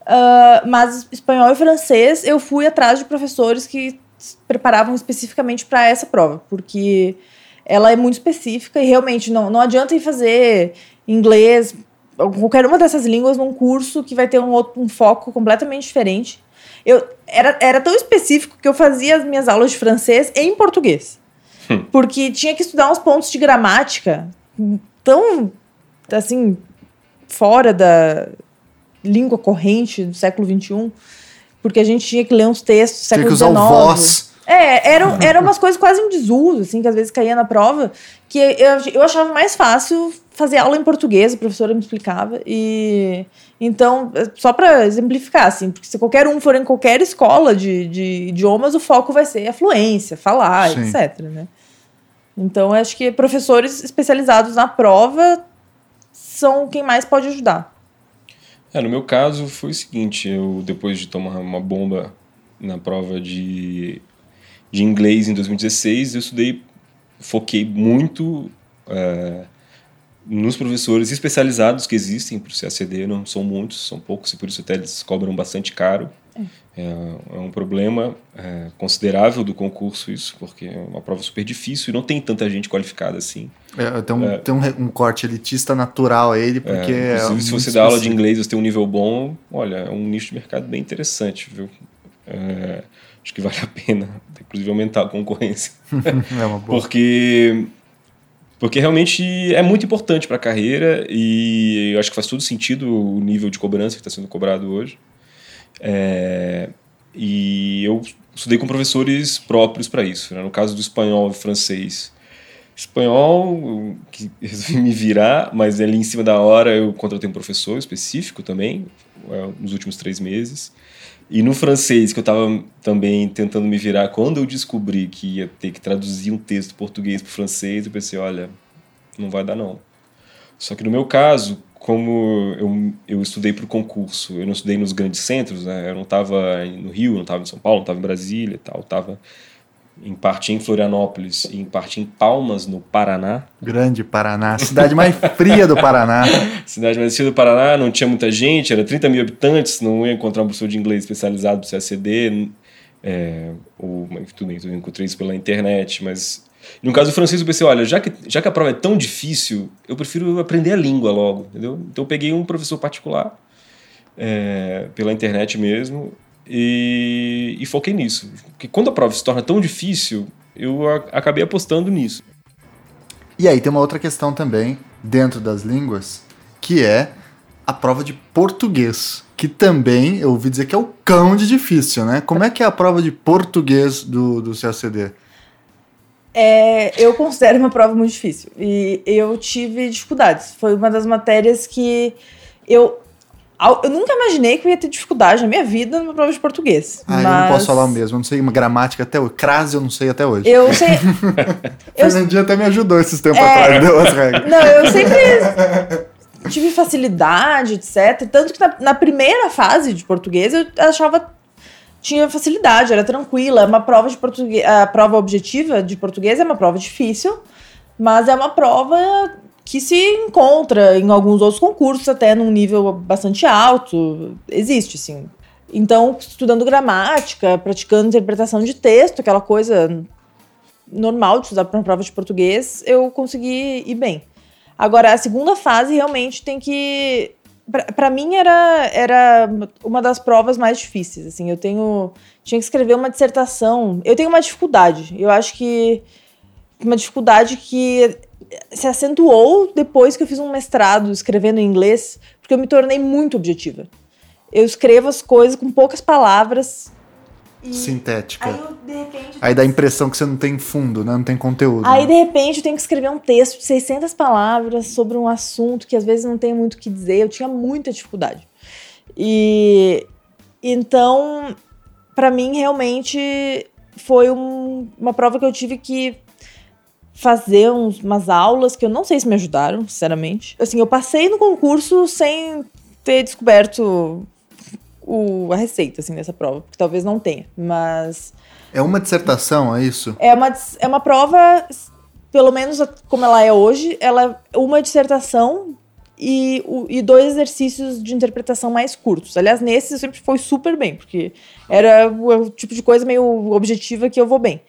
Ah, mas espanhol e francês eu fui atrás de professores que se preparavam especificamente para essa prova, porque ela é muito específica e realmente não, não adianta ir fazer inglês, qualquer uma dessas línguas num curso que vai ter um, outro, um foco completamente diferente. Eu, era, era tão específico que eu fazia as minhas aulas de francês em português. Porque tinha que estudar uns pontos de gramática tão, assim, fora da língua corrente do século XXI, porque a gente tinha que ler uns textos do Tinha que século usar XIX. o voz. É, eram, eram umas coisas quase em desuso, assim, que às vezes caía na prova, que eu, eu achava mais fácil fazer aula em português, a professora me explicava, e... Então, só para exemplificar, assim, porque se qualquer um for em qualquer escola de, de idiomas, o foco vai ser a fluência, falar, Sim. etc, né? Então, acho que professores especializados na prova são quem mais pode ajudar. É, no meu caso foi o seguinte, eu depois de tomar uma bomba na prova de, de inglês em 2016, eu estudei, foquei muito é, nos professores especializados que existem para o CACD, não são muitos, são poucos e por isso até eles cobram bastante caro. É, é um problema é, considerável do concurso isso, porque é uma prova super difícil e não tem tanta gente qualificada assim. É, tem um, É. tem um, um corte elitista natural a ele, porque É, é, inclusive, se você dá aula de inglês e você tem um nível bom, olha, é um nicho de mercado bem interessante, viu? É, acho que vale a pena, inclusive, aumentar a concorrência. (laughs) é uma boa. Porque, porque realmente é muito importante para a carreira e eu acho que faz todo sentido o nível de cobrança que está sendo cobrado hoje. É, e eu estudei com professores próprios para isso. né? No caso do espanhol e francês. Espanhol, que resolvi (laughs) me virar, mas ali em cima da hora eu contratei um professor específico também, é, nos últimos três meses. E no francês, que eu estava também tentando me virar, quando eu descobri que ia ter que traduzir um texto português para francês, eu pensei, olha, não vai dar não. Só que no meu caso, como eu, eu estudei para o concurso, eu não estudei nos grandes centros, né? Eu não estava no Rio, não estava em São Paulo, não estava em Brasília tal, estava em parte em Florianópolis e em parte em Palmas, no Paraná. Grande Paraná, cidade mais fria do Paraná. (laughs) Cidade mais do Paraná, não tinha muita gente, era 30 mil habitantes, não ia encontrar um professor de inglês especializado para CACD, é, ou, tudo bem, eu encontrei isso pela internet, mas no caso do francês eu pensei, olha, já que, já que a prova é tão difícil, eu prefiro aprender a língua logo, entendeu? Então eu peguei um professor particular, é, pela internet mesmo, e, e foquei nisso. Porque quando a prova se torna tão difícil, eu a- acabei apostando nisso. E aí tem uma outra questão também, dentro das línguas, que é a prova de português. Que também eu ouvi dizer que é o cão de difícil, né? Como é que é a prova de português do, do CACD? É, eu considero uma prova muito difícil. E eu tive dificuldades. Foi uma das matérias que eu. Eu nunca imaginei que eu ia ter dificuldade na minha vida numa prova de português. Ah, eu mas não posso falar o mesmo, eu não sei uma gramática até hoje. Crase eu não sei até hoje. Eu sei. (laughs) eu- Fernandinha até me ajudou esses tempos É. atrás, deu as regras. Não, eu sempre tive facilidade, etc. Tanto que na, na primeira fase de português eu achava tinha facilidade, era tranquila. Uma prova de português, a prova objetiva de português é uma prova difícil, mas é uma prova que se encontra em alguns outros concursos até num nível bastante alto. Existe, sim. Então, estudando gramática, praticando interpretação de texto, aquela coisa normal de estudar para uma prova de português, eu consegui ir bem. Agora, a segunda fase realmente tem que. Para mim era, era uma das provas mais difíceis. Assim, eu tenho. Tinha que escrever uma dissertação. Eu tenho uma dificuldade. Eu acho que. Uma dificuldade que se acentuou depois que eu fiz um mestrado escrevendo em inglês, porque eu me tornei muito objetiva. Eu escrevo as coisas com poucas palavras sintética. Aí, eu, repente, aí dá a impressão que você não tem fundo, né? não tem conteúdo. Aí, né? de repente, eu tenho que escrever um texto de 600 palavras sobre um assunto que às vezes não tem muito o que dizer. Eu tinha muita dificuldade. E então, para mim, realmente foi um, uma prova que eu tive que fazer uns, umas aulas que eu não sei se me ajudaram, sinceramente. Assim, eu passei no concurso sem ter descoberto o, a receita, assim, dessa prova, porque talvez não tenha, mas... É uma dissertação, é isso? É uma, é uma prova, pelo menos como ela é hoje, ela é uma dissertação e, o, e dois exercícios de interpretação mais curtos. Aliás, nesse eu sempre foi super bem, porque era o, tipo de coisa meio objetiva que eu vou bem.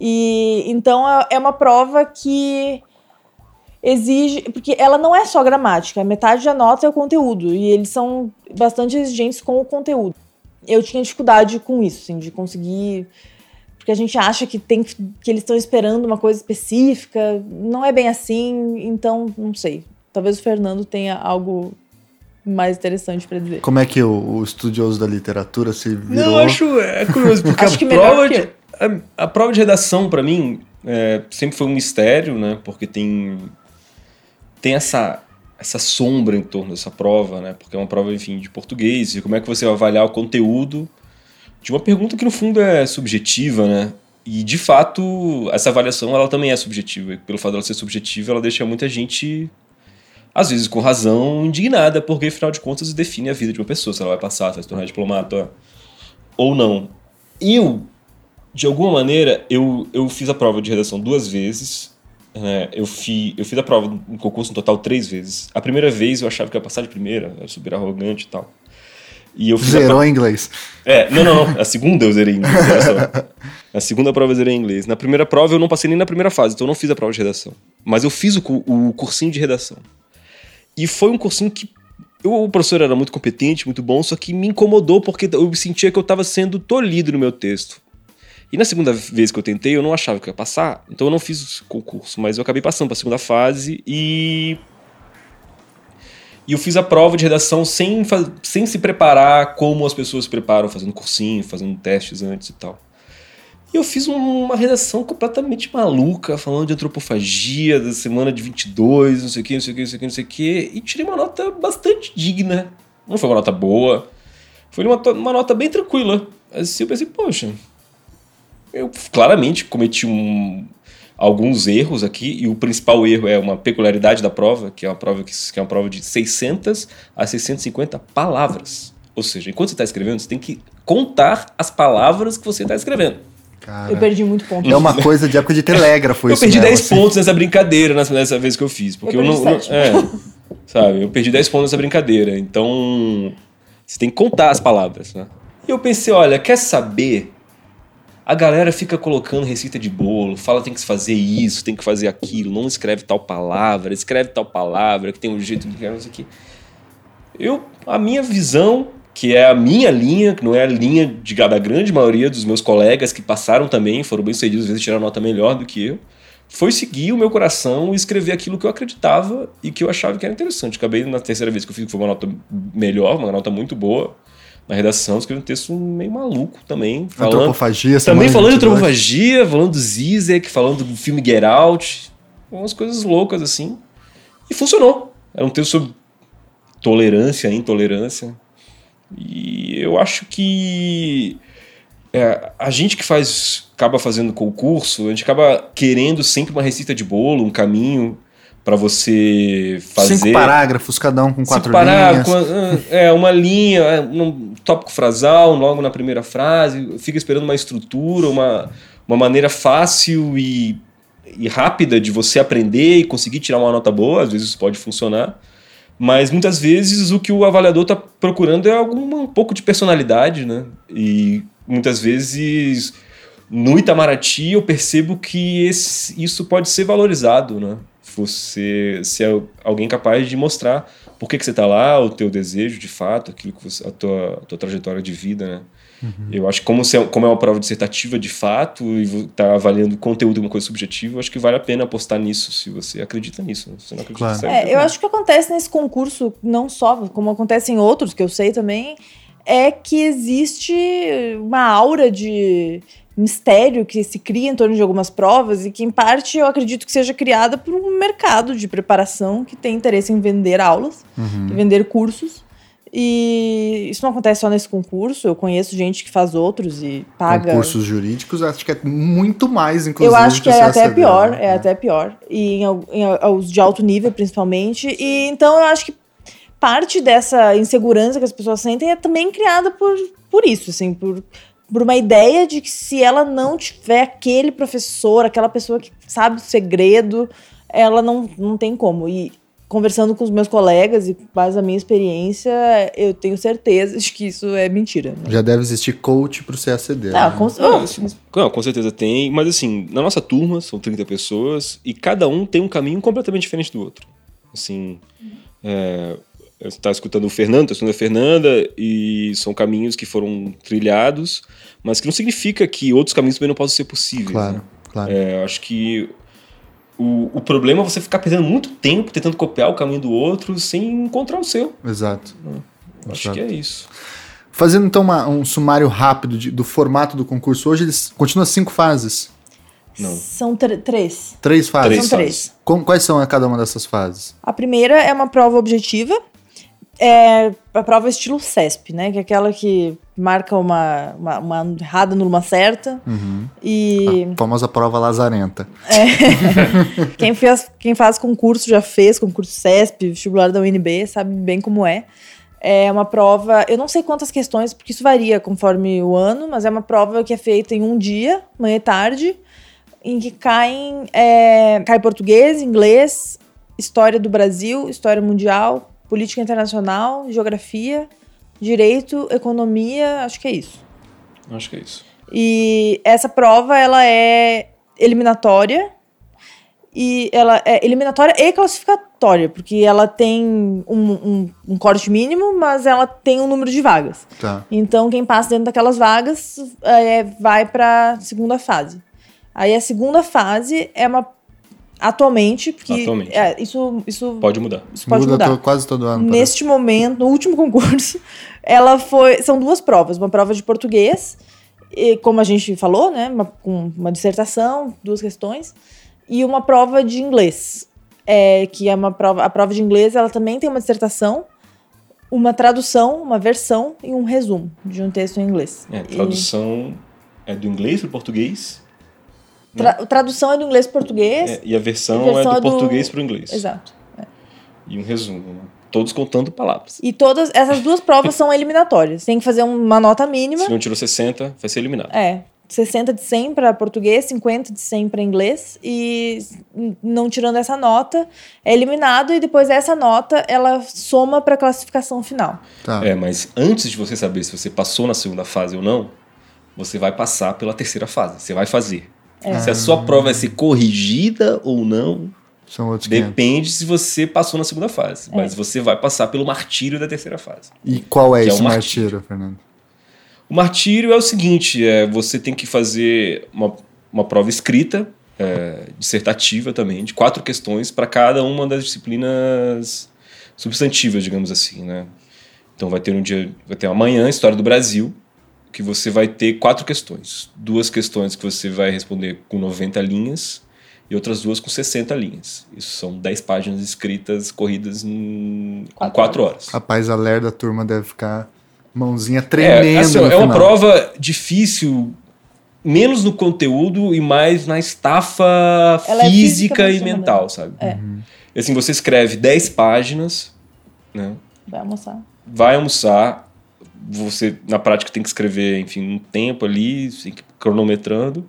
E então é, é uma prova que exige. Porque ela não é só gramática, metade da nota é o conteúdo. E eles são bastante exigentes com o conteúdo. Eu tinha dificuldade com isso, assim, de conseguir. Porque a gente acha que, tem, que eles estão esperando uma coisa específica. Não é bem assim, então não sei. Talvez o Fernando tenha algo mais interessante para dizer. Como é que o, o, estudioso da literatura se virou? Não, acho é curioso, porque (laughs) a, prova de, a, a, prova de redação, para mim, é, sempre foi um mistério, né? Porque tem tem essa essa sombra em torno dessa prova, né? Porque é uma prova, enfim, de português. E como é que você vai avaliar o conteúdo de uma pergunta que no fundo é subjetiva, né? E de fato, essa avaliação ela também é subjetiva. E pelo fato dela ser subjetiva, ela deixa muita gente às vezes com razão indignada, porque afinal de contas define a vida de uma pessoa, se ela vai passar, se vai se tornar diplomata ou não. Eu, de alguma maneira, eu, eu fiz a prova de redação duas vezes é, eu, fi, eu fiz a prova no concurso no total três vezes. A primeira vez eu achava que ia passar de primeira, era super arrogante e tal. E eu fiz Zerou a... inglês. É, não, não, não. A segunda eu zerei inglês. A segunda prova eu zerei inglês. Na primeira prova eu não passei nem na primeira fase, então eu não fiz a prova de redação. Mas eu fiz o, o cursinho de redação. E foi um cursinho que eu, o professor era muito competente, muito bom, só que me incomodou porque eu sentia que eu estava sendo tolhido no meu texto. E na segunda vez que eu tentei, eu não achava que ia passar, então eu não fiz o concurso, mas eu acabei passando para a segunda fase e. E eu fiz a prova de redação sem, sem se preparar como as pessoas se preparam, fazendo cursinho, fazendo testes antes e tal. E eu fiz uma redação completamente maluca, falando de antropofagia, da semana de 22, não sei o que, não sei o que, não sei o que, não sei o que, e tirei uma nota bastante digna. Não foi uma nota boa, foi uma, uma nota bem tranquila. Assim eu pensei, poxa, eu claramente cometi um, alguns erros aqui, e o principal erro é uma peculiaridade da prova, que é uma prova que, que é uma prova de 600 a 650 palavras. Ou seja, enquanto você está escrevendo, você tem que contar as palavras que você está escrevendo. Cara, eu perdi muito ponto. É uma coisa de época de telégrafo (laughs) Eu perdi 10 assim. pontos nessa brincadeira nessa vez que eu fiz. Porque eu, eu não. não é, sabe, eu perdi 10 pontos nessa brincadeira. Então, você tem que contar as palavras. Né? E eu pensei, olha, quer saber? A galera fica colocando receita de bolo, fala tem que fazer isso, tem que fazer aquilo, não escreve tal palavra, escreve tal palavra, que tem um jeito de não sei. Eu, a minha visão, que é a minha linha, que não é a linha de, da grande maioria dos meus colegas que passaram também, foram bem sucedidos, às vezes tiraram nota melhor do que eu, foi seguir o meu coração e escrever aquilo que eu acreditava e que eu achava que era interessante. Acabei na terceira vez que eu fiz, foi uma nota melhor, uma nota muito boa na redação, escrevi um texto meio maluco também. Falando, antropofagia, Também falando de antropofagia, falando do Zizek, falando do filme Get Out. Umas coisas loucas assim. E funcionou. Era um texto sobre tolerância, intolerância. E eu acho que é, a gente que faz acaba fazendo concurso, a gente acaba querendo sempre uma receita de bolo, um caminho para você fazer. Cinco parágrafos, cada um com quatro linhas. Ah, é, uma linha, é, um tópico frasal, logo na primeira frase, fica esperando uma estrutura, uma, uma maneira fácil e, e rápida de você aprender e conseguir tirar uma nota boa, às vezes isso pode funcionar. Mas muitas vezes o que o avaliador está procurando é algum um pouco de personalidade, né? E muitas vezes no Itamaraty eu percebo que esse, isso pode ser valorizado, né? Você ser é alguém capaz de mostrar por que, que você está lá, o teu desejo de fato, aquilo que você, a tua, a tua trajetória de vida, né? Uhum. Eu acho que como, se é, como é uma prova dissertativa de fato e está avaliando conteúdo uma coisa subjetiva, eu acho que vale a pena apostar nisso se você acredita nisso. Né? Você não acredita claro. É, eu acho que acontece nesse concurso, não só, como acontece em outros que eu sei também, é que existe uma aura de mistério que se cria em torno de algumas provas e que, em parte, eu acredito que seja criada por um mercado de preparação que tem interesse em vender aulas, uhum. vender cursos. E isso não acontece só nesse concurso, eu conheço gente que faz outros e paga. Concursos jurídicos, acho que é muito mais, inclusive. Eu acho que é até pior, né? é até pior. E em, em, os de alto nível, principalmente. E então eu acho que parte dessa insegurança que as pessoas sentem é também criada por, por isso, assim, por por uma ideia de que se ela não tiver aquele professor, aquela pessoa que sabe o segredo, ela não, não tem como. E conversando com os meus colegas e base da minha experiência, eu tenho certeza de que isso é mentira. Né? Já deve existir coach pro CACD. Não, né? com, oh. não, com certeza tem, mas assim, na nossa turma são 30 pessoas e cada um tem um caminho completamente diferente do outro. Assim, é, está escutando o Fernando, está escutando a Fernanda, e são caminhos que foram trilhados, mas que não significa que outros caminhos também não possam ser possíveis. Claro, né? claro. É, acho que o, o problema é você ficar perdendo muito tempo tentando copiar o caminho do outro sem encontrar o seu. Exato. É, acho Exato. que é isso. Fazendo então uma, um sumário rápido de, do formato do concurso, hoje eles continuam cinco fases. Não. São três. Três fases? Três são três. Como, quais são a cada uma dessas fases? A primeira é uma prova objetiva, é a prova estilo CESP, né? Que é aquela que marca uma, uma, uma errada numa certa. Uhum. E. A famosa prova lazarenta. É. (laughs) quem, fez, quem faz concurso já fez, concurso CESP, vestibular da UNB, sabe bem como é. É uma prova, eu não sei quantas questões, porque isso varia conforme o ano, mas é uma prova que é feita em um dia, manhã e tarde, em que caem, é, cai português, inglês, história do Brasil, história mundial, política internacional, geografia, direito, economia, acho que é isso. Acho que é isso. E essa prova, ela é eliminatória, e ela é eliminatória e classificatória, porque ela tem um, um, um, corte mínimo, mas ela tem um número de vagas. Tá. Então, quem passa dentro daquelas vagas é, vai para segunda fase. Aí a segunda fase é uma Atualmente, porque Atualmente. É, isso, isso pode mudar. Isso pode Muda mudar. quase todo ano. Neste parece. momento, no último (laughs) concurso, ela foi. São duas provas, uma prova de português, e, como a gente falou, né? Uma, com uma dissertação, duas questões, e uma prova de inglês. É, que é uma prova. A prova de inglês ela também tem uma dissertação, uma tradução, uma versão e um resumo de um texto em inglês. É, tradução e... é do inglês para o português Tra né? Tradução é do inglês para português. É, e a versão, a versão é do, é do... português para o inglês. Exato. É. E um resumo, né? Todos contando palavras. E todas essas duas provas são eliminatórias. Tem que fazer uma nota mínima. Se não tirou 60, vai ser eliminado. É. 60 de 100 para português, 50 de 100 para inglês e não tirando essa nota é eliminado e depois essa nota ela soma para a classificação final. Tá. É, mas antes de você saber se você passou na segunda fase ou não, você vai passar pela terceira fase. Você vai fazer. É. Se a sua prova vai ser corrigida ou não, São outros depende se você passou na segunda fase. É. Mas você vai passar pelo martírio da terceira fase. E qual é esse é martírio, martírio, Fernando? O martírio é o seguinte: é, você tem que fazer uma, uma prova escrita, é, dissertativa também, de quatro questões para cada uma das disciplinas substantivas, digamos assim, né? Então vai ter um dia, vai ter amanhã História do Brasil, que você vai ter quatro questões. Duas questões que você vai responder com 90 linhas e outras duas com 60 linhas. Isso são 10 páginas escritas, corridas em quatro, quatro horas. Rapaz, a ler da turma deve ficar mãozinha tremendo. É, assim, é uma prova difícil, menos no conteúdo e mais na estafa Ela física é e mental, sabe? É. Uhum. Assim, você escreve 10 páginas, né? Vai almoçar. Vai almoçar você na prática tem que escrever, enfim, um tempo ali, cronometrando.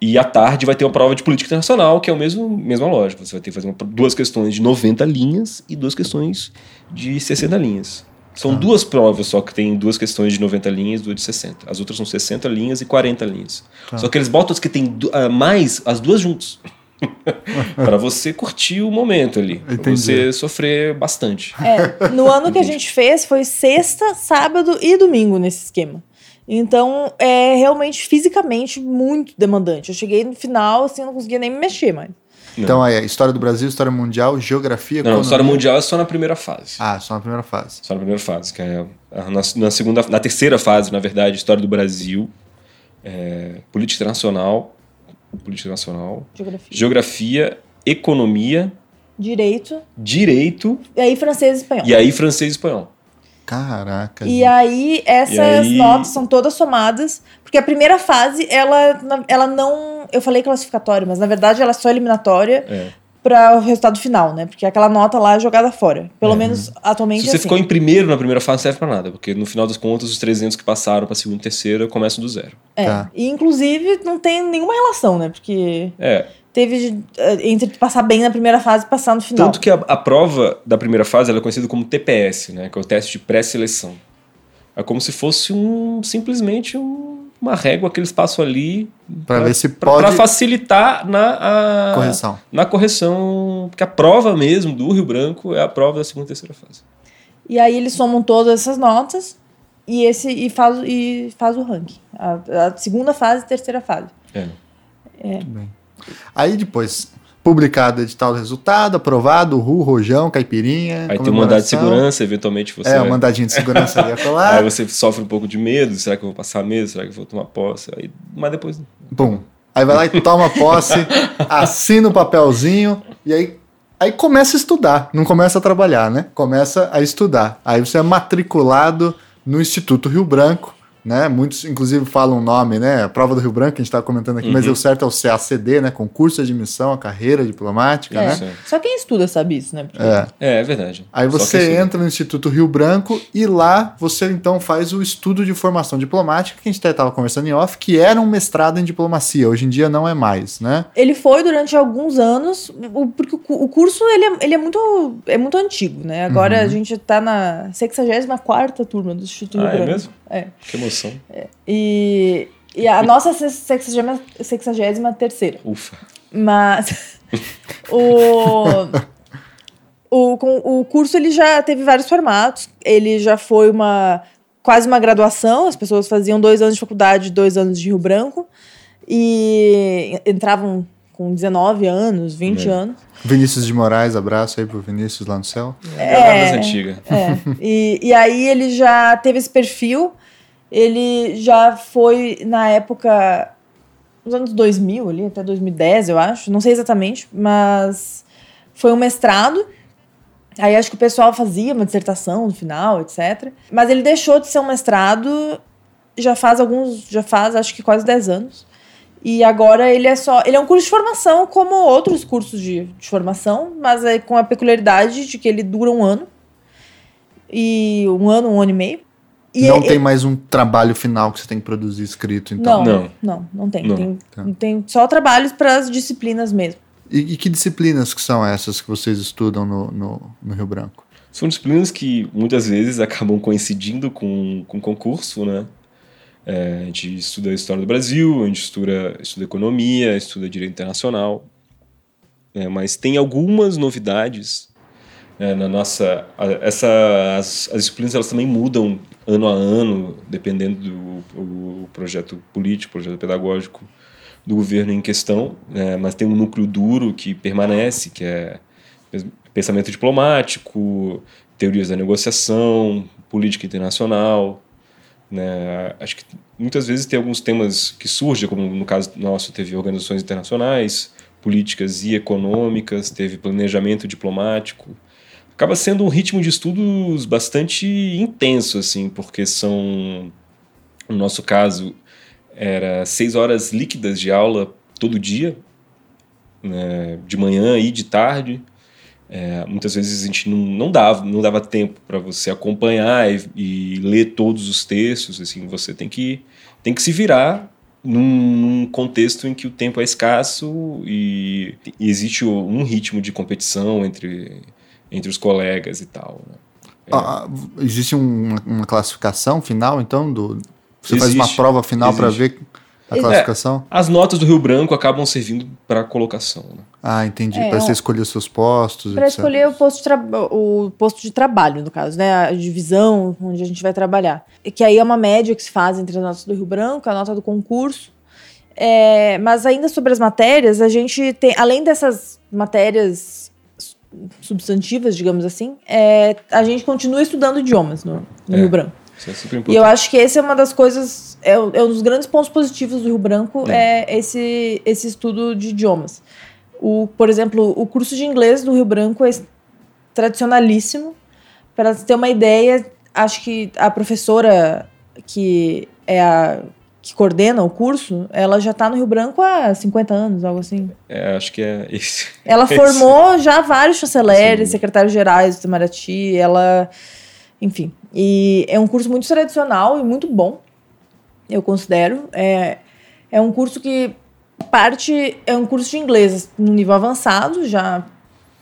E à tarde vai ter uma prova de política internacional, que é o mesmo mesma lógica. Você vai ter que fazer uma, duas questões de 90 linhas e duas questões de 60 linhas. São duas provas só que tem duas questões de 90 linhas e duas de 60. As outras são 60 linhas e 40 linhas. Só que eles botam as que tem ah, mais, as duas juntos. (laughs) Pra você curtir o momento ali. Pra Entendi. você sofrer bastante. É, no ano que a gente fez foi sexta, sábado e domingo nesse esquema. Então, é realmente fisicamente muito demandante. Eu cheguei no final, assim, eu não conseguia nem me mexer mais. Então é história do Brasil, história mundial, geografia, Não, economia. história mundial é só na primeira fase. Ah, só na primeira fase. Só na primeira fase, que é na, na segunda, na terceira fase, na verdade, história do Brasil, é, política internacional, política internacional, Geografia. geografia, economia, Direito, direito e aí francês e espanhol. e aí francês e espanhol. Caraca. E gente. aí, essas E aí- notas são todas somadas, porque a primeira fase, ela, ela não. Eu falei classificatória, mas na verdade ela é só eliminatória É. para o resultado final, né? Porque aquela nota lá é jogada fora. Pelo menos atualmente Se é você assim. ficou em primeiro na primeira fase, não serve pra nada, porque no final das contas, os 300 que passaram pra segunda e terceira começam do zero. É. Tá. E inclusive não tem nenhuma relação, né? Porque É, teve eh, entre passar bem na primeira fase e passar no final. Tanto que a, a prova da primeira fase ela é conhecida como TPS, né? Que é o teste de pré-seleção. É como se fosse um simplesmente um- uma régua que eles passam ali Pra ver se pra- pode- pra facilitar na a- Correção. Na correção, porque a prova mesmo do Rio Branco é a prova da segunda e terceira fase. E aí eles somam todas essas notas e esse e faz, e faz o ranking. A, a segunda fase e terceira fase. É. Aí depois, publicado o edital do resultado, aprovado, ru, rojão, caipirinha. Aí tem um mandado de segurança, eventualmente você É, o vai- mandadinho de segurança ali (laughs) colar. Aí você sofre um pouco de medo, será que eu vou passar medo? Será que eu vou tomar posse? Aí, mas depois Bum. Aí vai lá e toma posse, (laughs) assina o papelzinho e aí, aí começa a estudar. Não começa a trabalhar, né? Começa a estudar. Aí você é matriculado no Instituto Rio Branco, né? Muitos, inclusive, falam o nome, né? A prova do Rio Branco, a gente estava comentando aqui, mas o certo é o CACD, né? Concurso de admissão à carreira diplomática, É. né? Só quem estuda sabe isso, né? Porque É. É, é verdade. Aí Só você que entra no Instituto Rio Branco e lá você então faz o estudo de formação diplomática que a gente até estava conversando em off, que era um mestrado em diplomacia, hoje em dia não é mais, né? Ele foi durante alguns anos, porque o cu- o curso ele é, ele é, muito, é muito antigo, né? Agora Uhum. a gente tá na 64 turma do Instituto Ah, Rio é Branco. mesmo? É. Que emoção. E, e a nossa 63 terceira. Ufa. Mas (laughs) o, o, com- o curso ele já teve vários formatos. Ele já foi uma quase uma graduação. As pessoas faziam dois anos de faculdade, dois anos de Rio Branco e entravam com 19 anos, 20 É. anos. Vinícius de Moraes, abraço aí pro Vinícius lá no céu. É. das antigas. É. E, e aí ele já teve esse perfil. Ele já foi na época nos anos 2000 ali, até 2010, eu acho, não sei exatamente, mas foi um mestrado. Aí acho que o pessoal fazia uma dissertação no final, etc. Mas ele deixou de ser um mestrado já faz alguns, já faz acho que quase 10 anos. E agora ele é só, ele é um curso de formação como outros cursos de, de formação, mas é com a peculiaridade de que ele dura um ano. E um ano, um ano e meio. E não é- tem mais um trabalho final que você tem que produzir escrito, então. não, Não. não, não, tem. Não. Tem, Tá. tem só trabalhos para as disciplinas mesmo. E, e que disciplinas que são essas que vocês estudam no, no, no Rio Branco? São disciplinas que muitas vezes acabam coincidindo com com concurso, né? É, a gente estuda a história do Brasil, a gente estuda, estuda economia, estuda direito internacional. É, mas tem algumas novidades né, na nossa. essa, as, as disciplinas elas também mudam ano a ano, dependendo do projeto político, projeto pedagógico do governo em questão. né, mas tem um núcleo duro que permanece, que é pensamento diplomático, teorias da negociação, política internacional. Né? Acho que muitas vezes tem alguns temas que surgem, como no caso nosso teve organizações internacionais, políticas e econômicas, teve planejamento diplomático. Acaba sendo um ritmo de estudos bastante intenso, assim, porque são, no nosso caso, era seis horas líquidas de aula todo dia, né, de manhã e de tarde. É, muitas vezes a gente não, não dava não dava tempo para você acompanhar e, e ler todos os textos assim você tem que tem que se virar num, contexto em que o tempo é escasso e, e existe um ritmo de competição entre, entre os colegas e tal. Né? É. Ah, existe um, uma classificação final, então? Do, você existe, faz uma prova final para ver a classificação? É, as notas do Rio Branco acabam servindo para colocação. Né? Ah, entendi. É, para você escolher os seus postos. Para escolher o posto, de o posto de trabalho, no caso, né? A divisão onde a gente vai trabalhar. Que aí é uma média que se faz entre as notas do Rio Branco, a nota do concurso. É, mas ainda sobre as matérias, a gente tem, além dessas matérias substantivas, digamos assim, é, a gente continua estudando idiomas no, no é, Rio Branco. Isso é super importante. E eu acho que essa é uma das coisas, é, é um dos grandes pontos positivos do Rio Branco, é, é esse, esse estudo de idiomas. O, por exemplo, o curso de inglês do Rio Branco é tradicionalíssimo. Para ter uma ideia, acho que a professora que é a que coordena o curso, ela já está no Rio Branco há 50 anos, algo assim. É, acho que é isso. Ela (laughs) formou já vários chanceleres, secretários gerais do Itamaraty, ela... Enfim, e é um curso muito tradicional e muito bom, eu considero. É, é um curso que parte... É um curso de inglês no nível avançado, já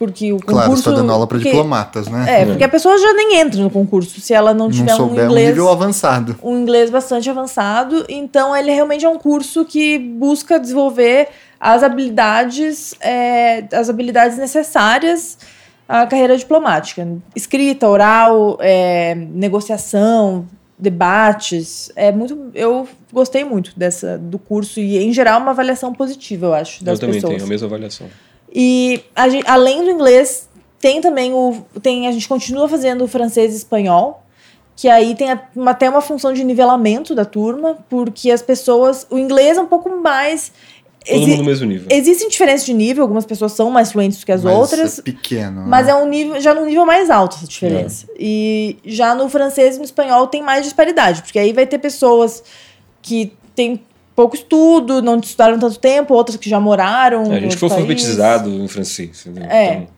porque o concurso. Claro, está dando aula para diplomatas, né? É, porque a pessoa já nem entra no concurso se ela não tiver não um inglês. um nível avançado. Um inglês bastante avançado. Então, ele realmente é um curso que busca desenvolver as habilidades, é, as habilidades necessárias à carreira diplomática. Escrita, oral, é, negociação, debates. É muito. Eu gostei muito dessa, do curso e, em geral, uma avaliação positiva, eu acho, das eu também pessoas. tenho a mesma avaliação. E gente, além do inglês, tem também o. Tem, a gente continua fazendo o francês e espanhol, que aí tem uma, até uma função de nivelamento da turma, porque as pessoas. O inglês é um pouco mais. Todo mundo no mesmo nível. Existem diferenças de nível, algumas pessoas são mais fluentes que as mas outras. É pequeno. Mas né? é um nível, já num nível mais alto essa diferença. É. E já no francês e no espanhol tem mais disparidade, porque aí vai ter pessoas que têm pouco estudo, não estudaram tanto tempo, outras que já moraram. É, a gente foi alfabetizado em francês. É. Então...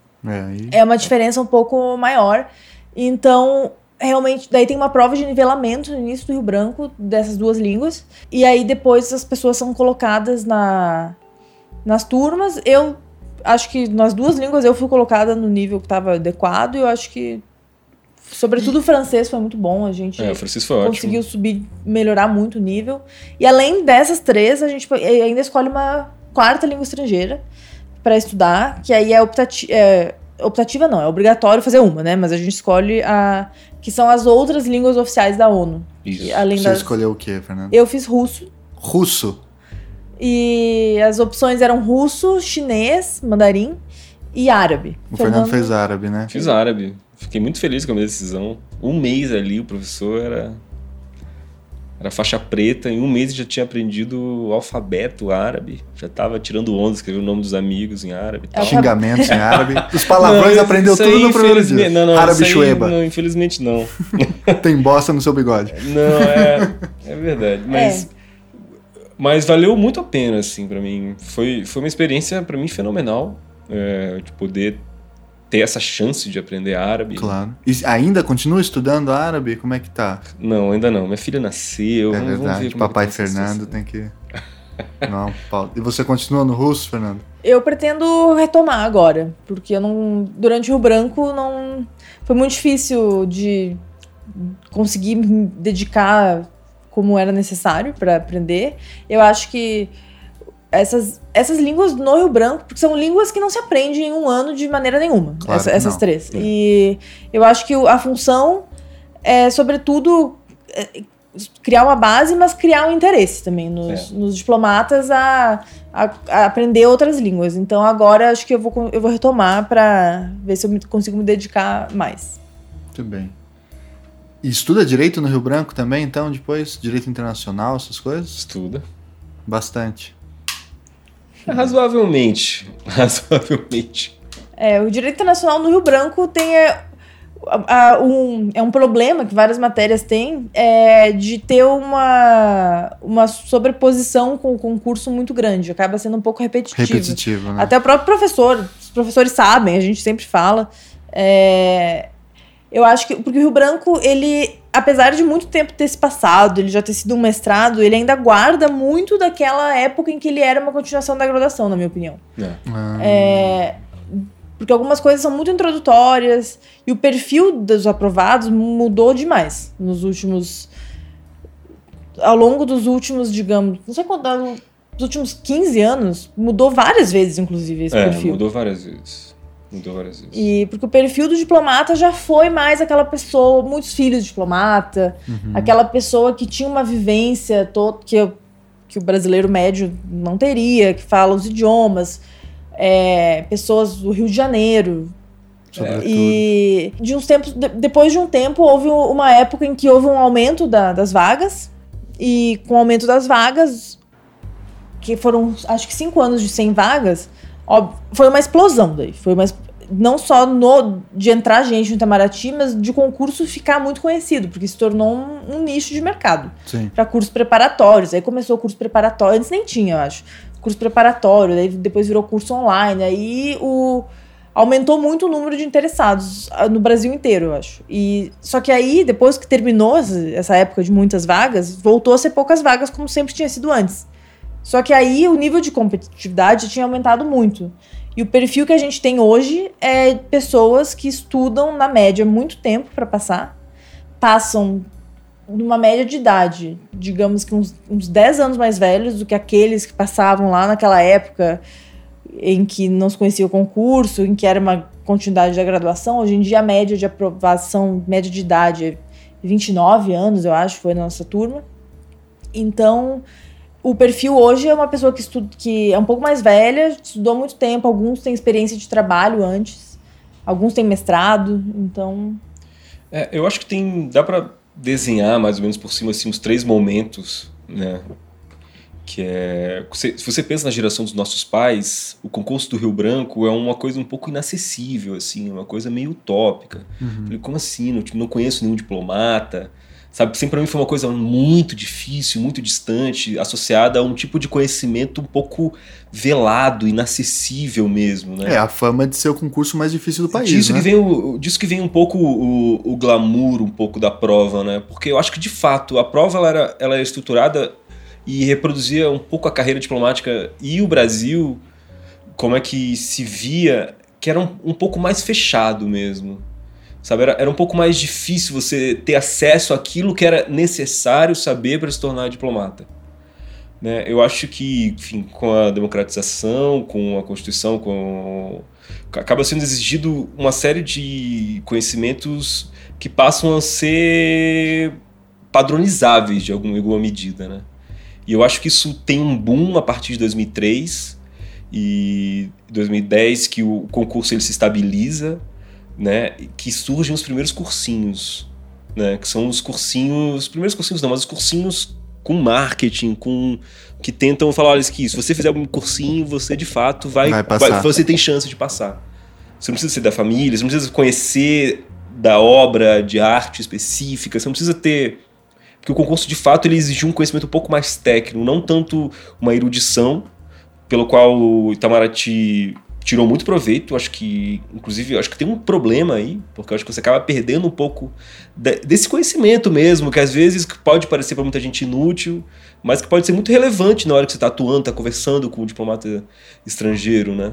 É, é uma diferença um pouco maior. Então, realmente, daí tem uma prova de nivelamento no início do Rio Branco dessas duas línguas. E aí depois as pessoas são colocadas na, nas turmas. Eu acho que nas duas línguas eu fui colocada no nível que estava adequado. E eu acho que Sobretudo o francês foi muito bom, a gente é, o francês foi conseguiu ótimo. subir, melhorar muito o nível. E além dessas três, a gente ainda escolhe uma quarta língua estrangeira para estudar, que aí é, optati é, optativa não, é obrigatório fazer uma, né? Mas a gente escolhe a que são as outras línguas oficiais da ONU. Isso. além Você das... escolheu o quê, Fernando? Eu fiz russo. Russo. E as opções eram russo, chinês, mandarim e árabe. O Fernando, Fernando fez árabe, né? Fiz árabe. Fiquei muito feliz com a minha decisão. Um mês ali, o professor era, era faixa preta. Em um mês já tinha aprendido o alfabeto árabe. Já estava tirando onda, escrevendo o nome dos amigos em árabe. Tal. Xingamentos em árabe. (laughs) Os palavrões não, aprendeu tudo no primeiro dia. Não, não, árabe chueba. Não, infelizmente não. (laughs) Tem bosta no seu bigode. Não, é, é verdade. Mas, é. mas valeu muito a pena, assim, para mim. Foi, foi uma experiência, para mim, fenomenal. É, de poder ter essa chance de aprender árabe. Claro. E ainda continua estudando árabe? Como é que tá? Não, ainda não. Minha filha nasceu. É verdade. É Papai tá Fernando tem que. (laughs) Não, Paulo. E você continua no russo, Fernando? Eu pretendo retomar agora, porque eu não. Durante o Rio Branco não. Foi muito difícil de conseguir me dedicar como era necessário para aprender. Eu acho que essas, essas línguas no Rio Branco, porque são línguas que não se aprende em um ano de maneira nenhuma, claro essa, essas três. É. E eu acho que a função é, sobretudo, é, criar uma base, mas criar um interesse também nos, é. nos diplomatas a, a, a, aprender outras línguas. Então agora acho que eu vou, eu vou retomar para ver se eu consigo me dedicar mais. Muito bem. E estuda direito no Rio Branco também, então, depois? Direito internacional, essas coisas? Estuda. Bastante. Razoavelmente. (laughs) Razoavelmente. É, o direito internacional no Rio Branco tem é, a, a, um, é um problema que várias matérias têm é, de ter uma, uma sobreposição com o concurso muito grande. Acaba sendo um pouco repetitivo. Repetitivo, né? Até o próprio professor, os professores sabem, a gente sempre fala. É, Eu acho que. Porque o Rio Branco, ele. Apesar de muito tempo ter se passado, ele já ter sido um mestrado, ele ainda guarda muito daquela época em que ele era uma continuação da graduação, na minha opinião. É. Ah, É, porque algumas coisas são muito introdutórias e o perfil dos aprovados mudou demais nos últimos. Ao longo dos últimos, digamos, não sei quanto, dos últimos 15 anos, mudou várias vezes, inclusive, esse É, perfil. mudou várias vezes. Mudou várias vezes. E porque o perfil do diplomata já foi mais aquela pessoa, muitos filhos de diplomata, aquela pessoa que tinha uma vivência to- que, eu- que o brasileiro médio não teria, que fala os idiomas, é, pessoas do Rio de Janeiro. sobretudo. E de uns tempos, de- depois de um tempo, houve uma época em que houve um aumento da- das vagas, e com o aumento das vagas, que foram acho que cinco anos de 100 vagas, foi uma explosão daí. Foi uma, não só no, de entrar gente no Itamaraty, mas de concurso ficar muito conhecido, porque se tornou um, um nicho de mercado para cursos preparatórios. Aí começou o curso preparatório, antes nem tinha, eu acho. Curso preparatório, daí depois virou curso online. Aí o aumentou muito o número de interessados ah, no Brasil inteiro, eu acho. E só que aí depois que terminou essa época de muitas vagas, voltou a ser poucas vagas como sempre tinha sido antes. Só que aí o nível de competitividade tinha aumentado muito. E o perfil que a gente tem hoje é pessoas que estudam na média muito tempo para passar, passam numa média de idade, digamos que uns, uns 10 anos mais velhos do que aqueles que passavam lá naquela época em que não se conhecia o concurso, em que era uma continuidade da graduação. Hoje em dia a média de aprovação, média de idade é 29 anos, eu acho, foi na nossa turma. Então, o perfil hoje é uma pessoa que, estuda, que é um pouco mais velha, estudou há muito tempo, alguns têm experiência de trabalho antes, alguns têm mestrado, então É, eu acho que tem. dá pra desenhar mais ou menos por cima assim, uns três momentos, né? Que é. Se se você pensa na geração dos nossos pais, o concurso do Rio Branco é uma coisa um pouco inacessível, assim, uma coisa meio utópica. Falei, como assim? Não, tipo, não conheço nenhum diplomata. Sabe, sempre pra mim foi uma coisa muito difícil, muito distante, associada a um tipo de conhecimento um pouco velado, inacessível mesmo, né? É, a fama de ser o concurso mais difícil do país, disso, né? que vem o, disso que vem um pouco o, o glamour um pouco da prova, né? Porque eu acho que de fato a prova ela era, ela era estruturada e reproduzia um pouco a carreira diplomática e o Brasil como é que se via que era um, um pouco mais fechado mesmo. Sabe, era, era um pouco mais difícil você ter acesso àquilo que era necessário saber para se tornar diplomata. Né? Eu acho que, enfim, com a democratização, com a Constituição, com acaba sendo exigido uma série de conhecimentos que passam a ser padronizáveis de alguma, alguma medida, né? E eu acho que isso tem um boom a partir de 2003 e 2010 que o concurso ele se estabiliza, né? Que surgem os primeiros cursinhos, né? Que são os cursinhos, os primeiros cursinhos não, mas os cursinhos com marketing, com que tentam falar, olha, que se você fizer um cursinho, você de fato vai, Vai passar. você tem chance de passar. Você não precisa ser da família, você não precisa conhecer da obra de arte específica, você não precisa ter porque o concurso de fato ele exigiu um conhecimento um pouco mais técnico, não tanto uma erudição, pelo qual o Itamaraty tirou muito proveito. Acho que, inclusive, acho que tem um problema aí, porque acho que você acaba perdendo um pouco de- desse conhecimento mesmo, que às vezes pode parecer para muita gente inútil, mas que pode ser muito relevante na hora que você está atuando, está conversando com um diplomata estrangeiro, né?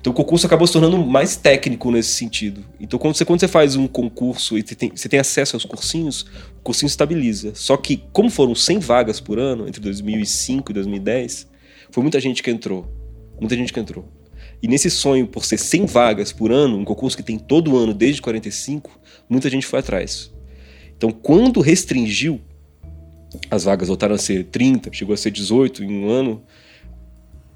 Então o concurso acabou se tornando mais técnico nesse sentido. Então quando você, quando você faz um concurso e você tem, você tem acesso aos cursinhos, o cursinho estabiliza. Só que como foram 100 vagas por ano entre 2005 e 2010, foi muita gente que entrou. Muita gente que entrou. E nesse sonho por ser 100 vagas por ano, um concurso que tem todo ano desde 45, muita gente foi atrás. Então quando restringiu, as vagas voltaram a ser 30, chegou a ser 18 em um ano,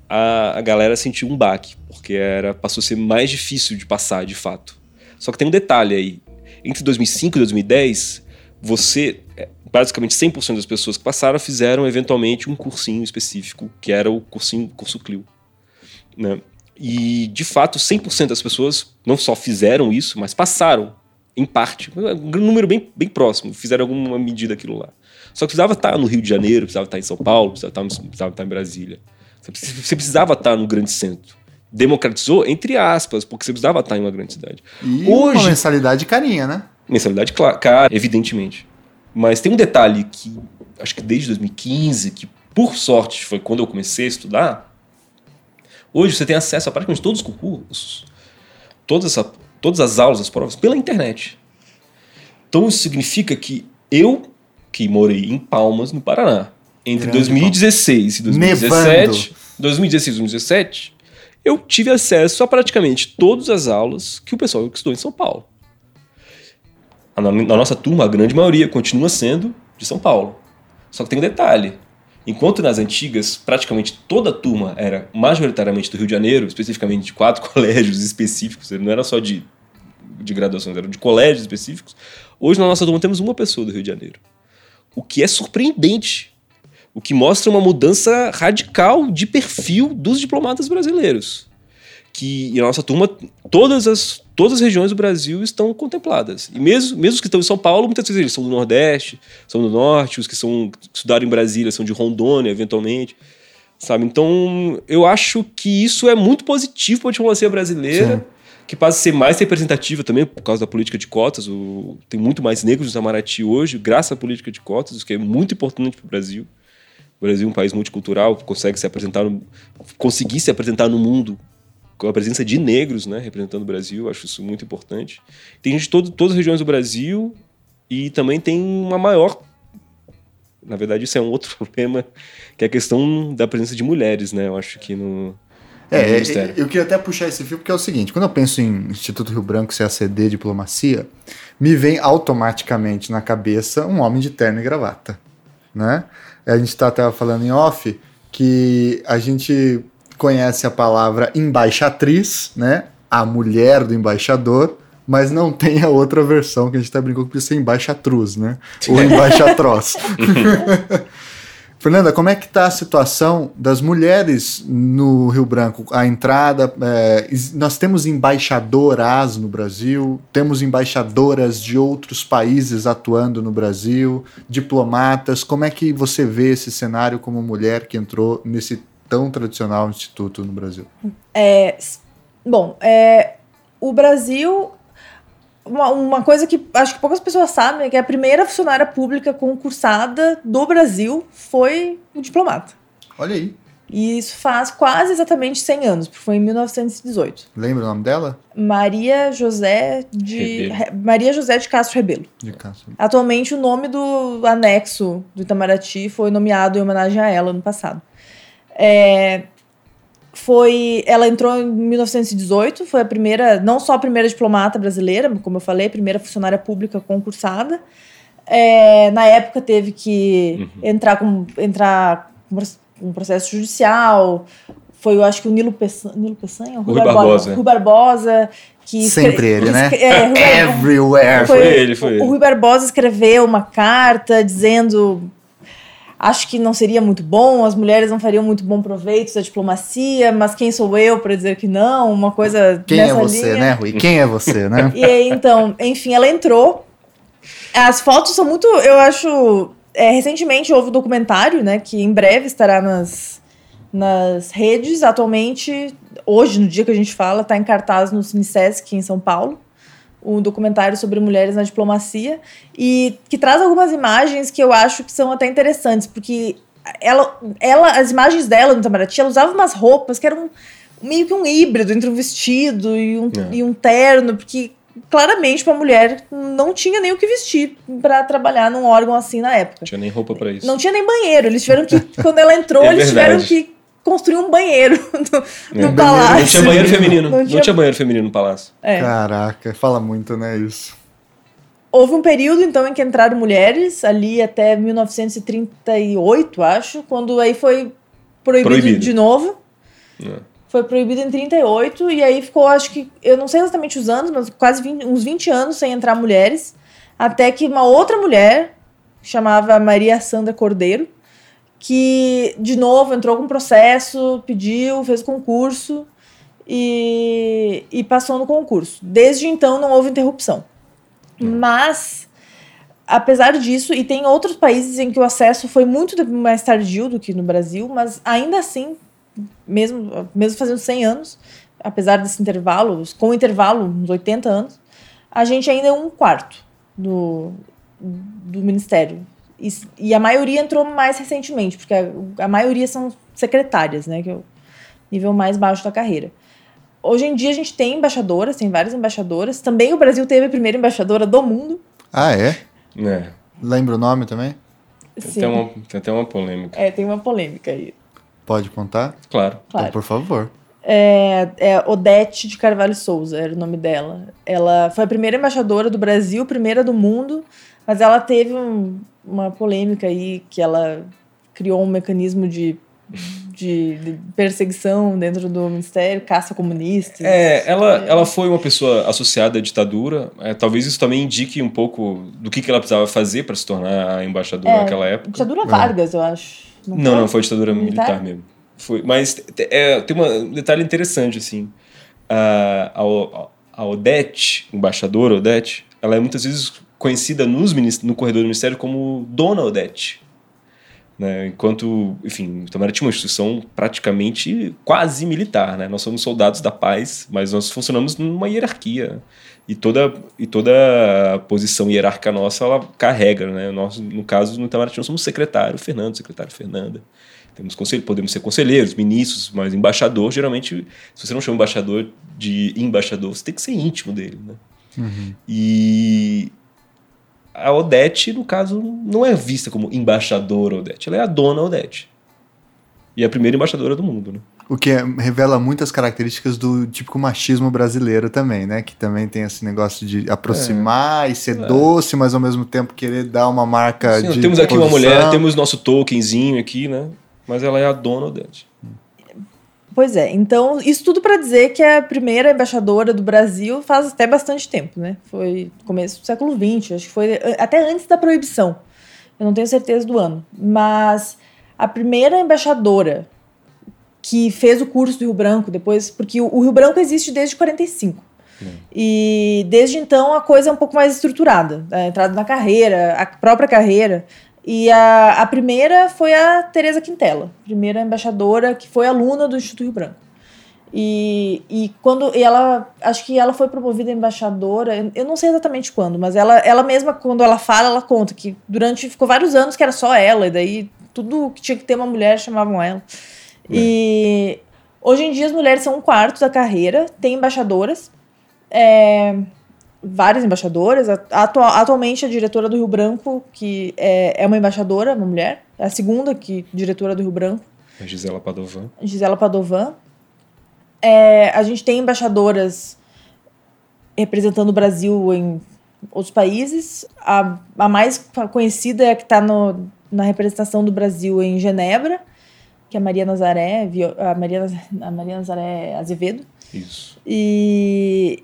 a, a galera sentiu um baque, porque era, passou a ser mais difícil de passar, de fato. Só que tem um detalhe aí. Entre 2005 e 2010, você, é, basicamente 100% das pessoas que passaram fizeram eventualmente um cursinho específico, que era o cursinho, curso Clio. Né? E, de fato, 100% das pessoas não só fizeram isso, mas passaram, em parte. Um número bem, bem próximo, fizeram alguma medida aquilo lá. Só que precisava estar no Rio de Janeiro, precisava estar em São Paulo, precisava estar, precisava estar em Brasília. Você precisava estar no grande centro. Democratizou, entre aspas, porque você precisava estar em uma grande cidade. E Hoje- uma mensalidade carinha, né? Mensalidade cara, evidentemente. Mas tem um detalhe que acho que desde 2015, que por sorte foi quando eu comecei a estudar, hoje você tem acesso a praticamente todos os concursos, todas, essa, todas as aulas, as provas, pela internet. Então isso significa que eu, que morei em Palmas, no Paraná, entre Grande 2016 e 2017, 2016 e 2017, eu tive acesso a praticamente todas as aulas que o pessoal que estudou em São Paulo. Na, na nossa turma, a grande maioria continua sendo de São Paulo. Só que tem um detalhe. Enquanto nas antigas, praticamente toda a turma era majoritariamente do Rio de Janeiro, especificamente de quatro (laughs) colégios específicos, não era só de, de graduações, eram de colégios específicos. Hoje na nossa turma temos uma pessoa do Rio de Janeiro. O que é surpreendente. O que mostra uma mudança radical de perfil dos diplomatas brasileiros que na nossa turma todas as, todas as regiões do Brasil estão contempladas. E mesmo, mesmo os que estão em São Paulo, muitas vezes eles são do Nordeste, são do Norte, os que são que estudaram em Brasília são de Rondônia, eventualmente. Sabe? Então, eu acho que isso é muito positivo para a diplomacia brasileira, Sim. que passa a ser mais representativa também por causa da política de cotas. O, tem muito mais negros no Itamaraty hoje, graças à política de cotas, o que é muito importante para o Brasil. O Brasil é um país multicultural, consegue se apresentar, no, conseguir se apresentar no mundo com a presença de negros, né, representando o Brasil, acho isso muito importante. Tem gente de todo, todas as regiões do Brasil e também tem uma maior. Na verdade, isso é um outro (laughs) problema, que é a questão da presença de mulheres, né? Eu acho que no. É, eu queria até puxar esse fio, porque é o seguinte: quando eu penso em Instituto Rio Branco, CACD, diplomacia, me vem automaticamente na cabeça um homem de terno e gravata. Né? A gente está até falando em off que a gente conhece a palavra embaixatriz, né? A mulher do embaixador, mas não tem a outra versão que a gente até brincou que precisa ser embaixatruz, né? Ou embaixatroz. (laughs) (laughs) Fernanda, como é que está a situação das mulheres no Rio Branco? A entrada, é, nós temos embaixadoras no Brasil, temos embaixadoras de outros países atuando no Brasil, diplomatas. Como é que você vê esse cenário como mulher que entrou nesse tão tradicional instituto no Brasil? É, bom, é, o Brasil uma, uma, coisa que acho que poucas pessoas sabem é que a primeira funcionária pública concursada do Brasil foi o diplomata. Olha aí. E isso faz quase exatamente 100 anos, porque foi em 1918. Lembra o nome dela? Maria José de Re... Maria José de Castro Rebelo. De Castro. Atualmente o nome do anexo do Itamaraty foi nomeado em homenagem a ela no passado. É, foi, ela entrou em 1918, foi a primeira, não só a primeira diplomata brasileira, como eu falei, a primeira funcionária pública concursada. É, na época teve que uhum. entrar com entrar com um processo judicial. Foi, eu acho que o Nilo, Peçanha, Nilo Peçanha, o Rui, Barbosa, Barbosa, Rui Barbosa que sempre ele, né? É, Rui, Everywhere. Foi, foi, ele, foi ele. O Rui Barbosa escreveu uma carta dizendo acho que não seria muito bom, as mulheres não fariam muito bom proveito da diplomacia, mas quem sou eu para dizer que não? Uma coisa Quem é você, linha. né, Rui? Quem é você, né? (laughs) e aí, então, enfim, ela entrou. As fotos são muito, eu acho, é, recentemente houve um documentário, né, que em breve estará nas, nas redes. Atualmente, hoje, no dia que a gente fala, está em cartaz no Cinesesc, em São Paulo um documentário sobre mulheres na diplomacia e que traz algumas imagens que eu acho que são até interessantes, porque ela, ela as imagens dela no Itamaraty, ela usava umas roupas que eram meio que um híbrido entre um vestido e um, é. e um terno, porque claramente uma mulher não tinha nem o que vestir para trabalhar num órgão assim na época. Não tinha nem roupa para isso. Não tinha nem banheiro. Eles tiveram que, quando ela entrou, (laughs) é eles tiveram que construir um banheiro (laughs) no, no palácio. Não tinha banheiro feminino. Não tinha, não tinha banheiro feminino no palácio. É. Caraca, fala muito, né, isso. Houve um período, então, em que entraram mulheres, ali até 1938, acho, quando aí foi proibido, proibido. de novo. É. Foi proibido em 38, e aí ficou, acho que, eu não sei exatamente os anos, mas quase 20, uns 20 anos sem entrar mulheres, até que uma outra mulher, chamava Maria Sandra Cordeiro, que, de novo, entrou com processo, pediu, fez concurso e, e passou no concurso. Desde então não houve interrupção. Mas, apesar disso, e tem outros países em que o acesso foi muito mais tardio do que no Brasil, mas ainda assim, mesmo, mesmo fazendo 100 anos, apesar desse intervalo, com intervalo, uns 80 anos, a gente ainda é um quarto. do, do Ministério. E, e, a maioria entrou mais recentemente, porque a, a maioria são secretárias, né? Que é o nível mais baixo da carreira. Hoje em dia a gente tem embaixadoras, tem várias embaixadoras. Também o Brasil teve a primeira embaixadora do mundo. Ah, é? É. Lembra o nome também? Tem até, uma, tem até uma polêmica. É, tem uma polêmica aí. Pode contar? Claro. claro. Então, por favor. É, é Odete de Carvalho Souza, era o nome dela. Ela foi a primeira embaixadora do Brasil, primeira do mundo, mas ela teve um, uma polêmica aí que ela criou um mecanismo de, de, perseguição dentro do ministério, caça comunista. É, ela, ela foi uma pessoa associada à ditadura. É, talvez isso também indique um pouco do que, que ela precisava fazer para se tornar a embaixadora é, naquela época. Ditadura Vargas, eu acho. Não, não, foi, não, foi ditadura militar, militar mesmo. Foi, mas é, tem um detalhe interessante, assim. A, a, a Odete, embaixadora Odete, ela é muitas vezes conhecida nos, no corredor do ministério como Dona Odete. Né? Enquanto, enfim, o Itamaraty é uma instituição praticamente quase militar. Né? Nós somos soldados da paz, mas nós funcionamos numa hierarquia. E toda, e toda posição hierárquica nossa, ela carrega. Né? Nós, no caso, no Itamaraty, nós somos secretário Fernando, secretário Fernanda. Temos conselho, podemos ser conselheiros, ministros, mas embaixador, geralmente, se você não chama embaixador de embaixador, você tem que ser íntimo dele. Né? Uhum. E a Odete, no caso, não é vista como embaixadora Odete, ela é a dona Odete. E é a primeira embaixadora do mundo, né? O que é, revela muitas características do típico machismo brasileiro também, né? Que também tem esse negócio de aproximar é, e ser é. doce, mas ao mesmo tempo querer dar uma marca Sim, de. Temos aqui posição. uma mulher, temos nosso tokenzinho aqui, né? Mas ela é a dona Odete. Pois é, então isso tudo para dizer que a primeira embaixadora do Brasil faz até bastante tempo, né? Foi começo do século XX, acho que foi até antes da proibição. Eu não tenho certeza do ano, mas a primeira embaixadora que fez o curso do Rio Branco depois, porque o Rio Branco existe desde 45. Hum. E desde então a coisa é um pouco mais estruturada, a entrada na carreira, a própria carreira. E a, a primeira foi a Teresa Quintela, primeira embaixadora que foi aluna do Instituto Rio Branco. E, e quando e ela acho que ela foi promovida embaixadora, eu não sei exatamente quando, mas ela, ela mesma, quando ela fala, ela conta que durante ficou vários anos que era só ela, e daí tudo que tinha que ter uma mulher chamavam ela. É. E hoje em dia as mulheres são um quarto da carreira, tem embaixadoras. É, várias embaixadoras. Atual, atualmente, a diretora do Rio Branco, que é, é uma embaixadora, uma mulher, é a segunda que diretora do Rio Branco. A Gisela Padovan. Gisela Padovan. É, a gente tem embaixadoras representando o Brasil em outros países. A, a mais conhecida é a que está na representação do Brasil em Genebra, que é a Maria Nazaré, a Maria, a Maria Nazaré Azevedo. Isso. E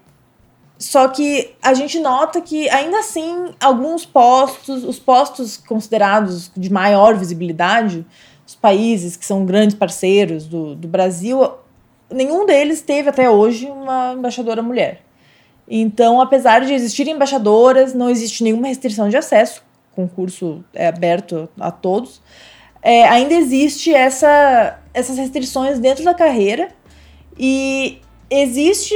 só que a gente nota que, ainda assim, alguns postos, os postos considerados de maior visibilidade, os países que são grandes parceiros do, do Brasil, nenhum deles teve até hoje uma embaixadora mulher. Então, apesar de existirem embaixadoras, não existe nenhuma restrição de acesso, o concurso é aberto a todos. É, ainda existe essa, essas restrições dentro da carreira e existe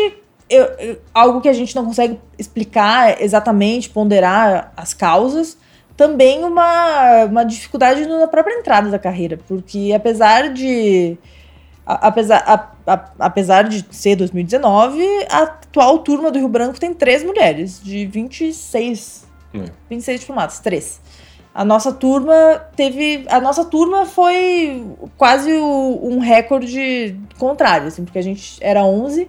eu, eu, algo que a gente não consegue explicar exatamente, ponderar as causas, também uma, uma dificuldade na própria entrada da carreira, porque apesar de apesar, a, a, apesar de ser 2019, a atual turma do Rio Branco tem três mulheres, de 26, é. 26 diplomatas, três. A nossa turma teve. A nossa turma foi quase o, um recorde contrário, assim, porque a gente era 11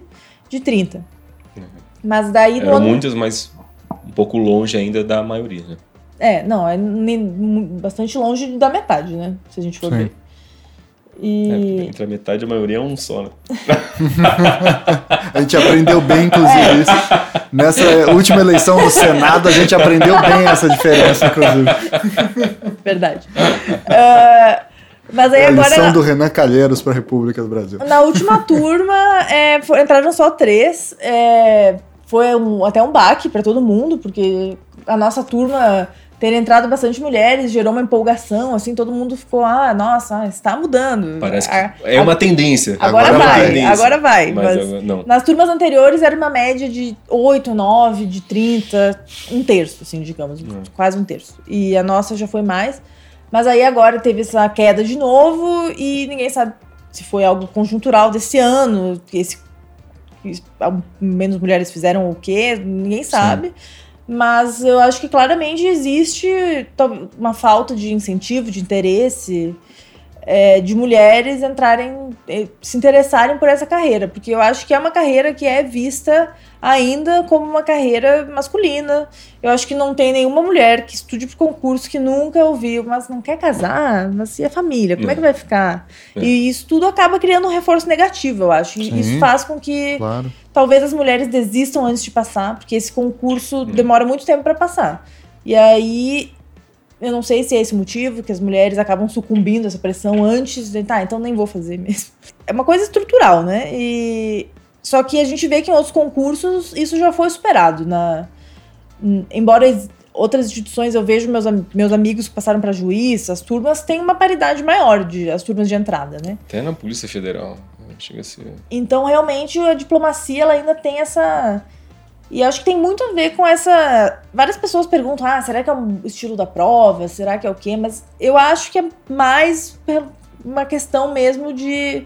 de 30. Uhum. Mas daí Eram ano... muitas, mas um pouco longe ainda da maioria, né? É, não, é bastante longe da metade, né? Se a gente for Sim. ver. E... É, entre a metade e a maioria é um só, né? (laughs) a gente aprendeu bem, inclusive, é. isso. Nessa última eleição do Senado, a gente aprendeu bem essa diferença, inclusive. (laughs) Verdade. Uh, mas aí a agora. Eleição do Renan Calheiros para a República do Brasil. Na última (laughs) turma, é, foi, entraram só três. É, foi um, até um baque para todo mundo, porque a nossa turma ter entrado bastante mulheres gerou uma empolgação, assim, todo mundo ficou, ah, nossa, está mudando. Parece A- é uma tendência. Agora, Agora vai, vai. Tendência. agora vai. Mas mas agora- não. nas turmas anteriores era uma média de 8, 9, de 30, um terço, assim, digamos, quase um terço. E a nossa já foi mais. Mas aí agora teve essa queda de novo e ninguém sabe se foi algo conjuntural desse ano, que esse, menos mulheres fizeram o quê, ninguém sabe. Mas eu acho que claramente existe uma falta de incentivo, de interesse é, de mulheres entrarem, eh, se interessarem por essa carreira, porque eu acho que é uma carreira que é vista ainda como uma carreira masculina. Eu acho que não tem nenhuma mulher que estude para concurso que nunca ouviu, mas não quer casar, mas e a família, como é, É. que vai ficar? É. E isso tudo acaba criando um reforço negativo, eu acho. Sim. isso faz com que Claro. talvez as mulheres desistam antes de passar, porque esse concurso Hum. demora muito tempo para passar. E aí, eu não sei se é esse motivo que as mulheres acabam sucumbindo a essa pressão antes de, tá, então nem vou fazer mesmo. (laughs) É uma coisa estrutural, né? E só que a gente vê que em outros concursos isso já foi superado na embora outras instituições eu vejo meus, meus amigos que passaram para juiz, as turmas têm uma paridade maior de as turmas de entrada, né? Até na Polícia Federal. Chega a ser. Então, realmente, a diplomacia ela ainda tem essa. E acho que tem muito a ver com essa. Várias pessoas perguntam: ah, será que é o estilo da prova? Será que é o quê? Mas eu acho que é mais uma questão mesmo de.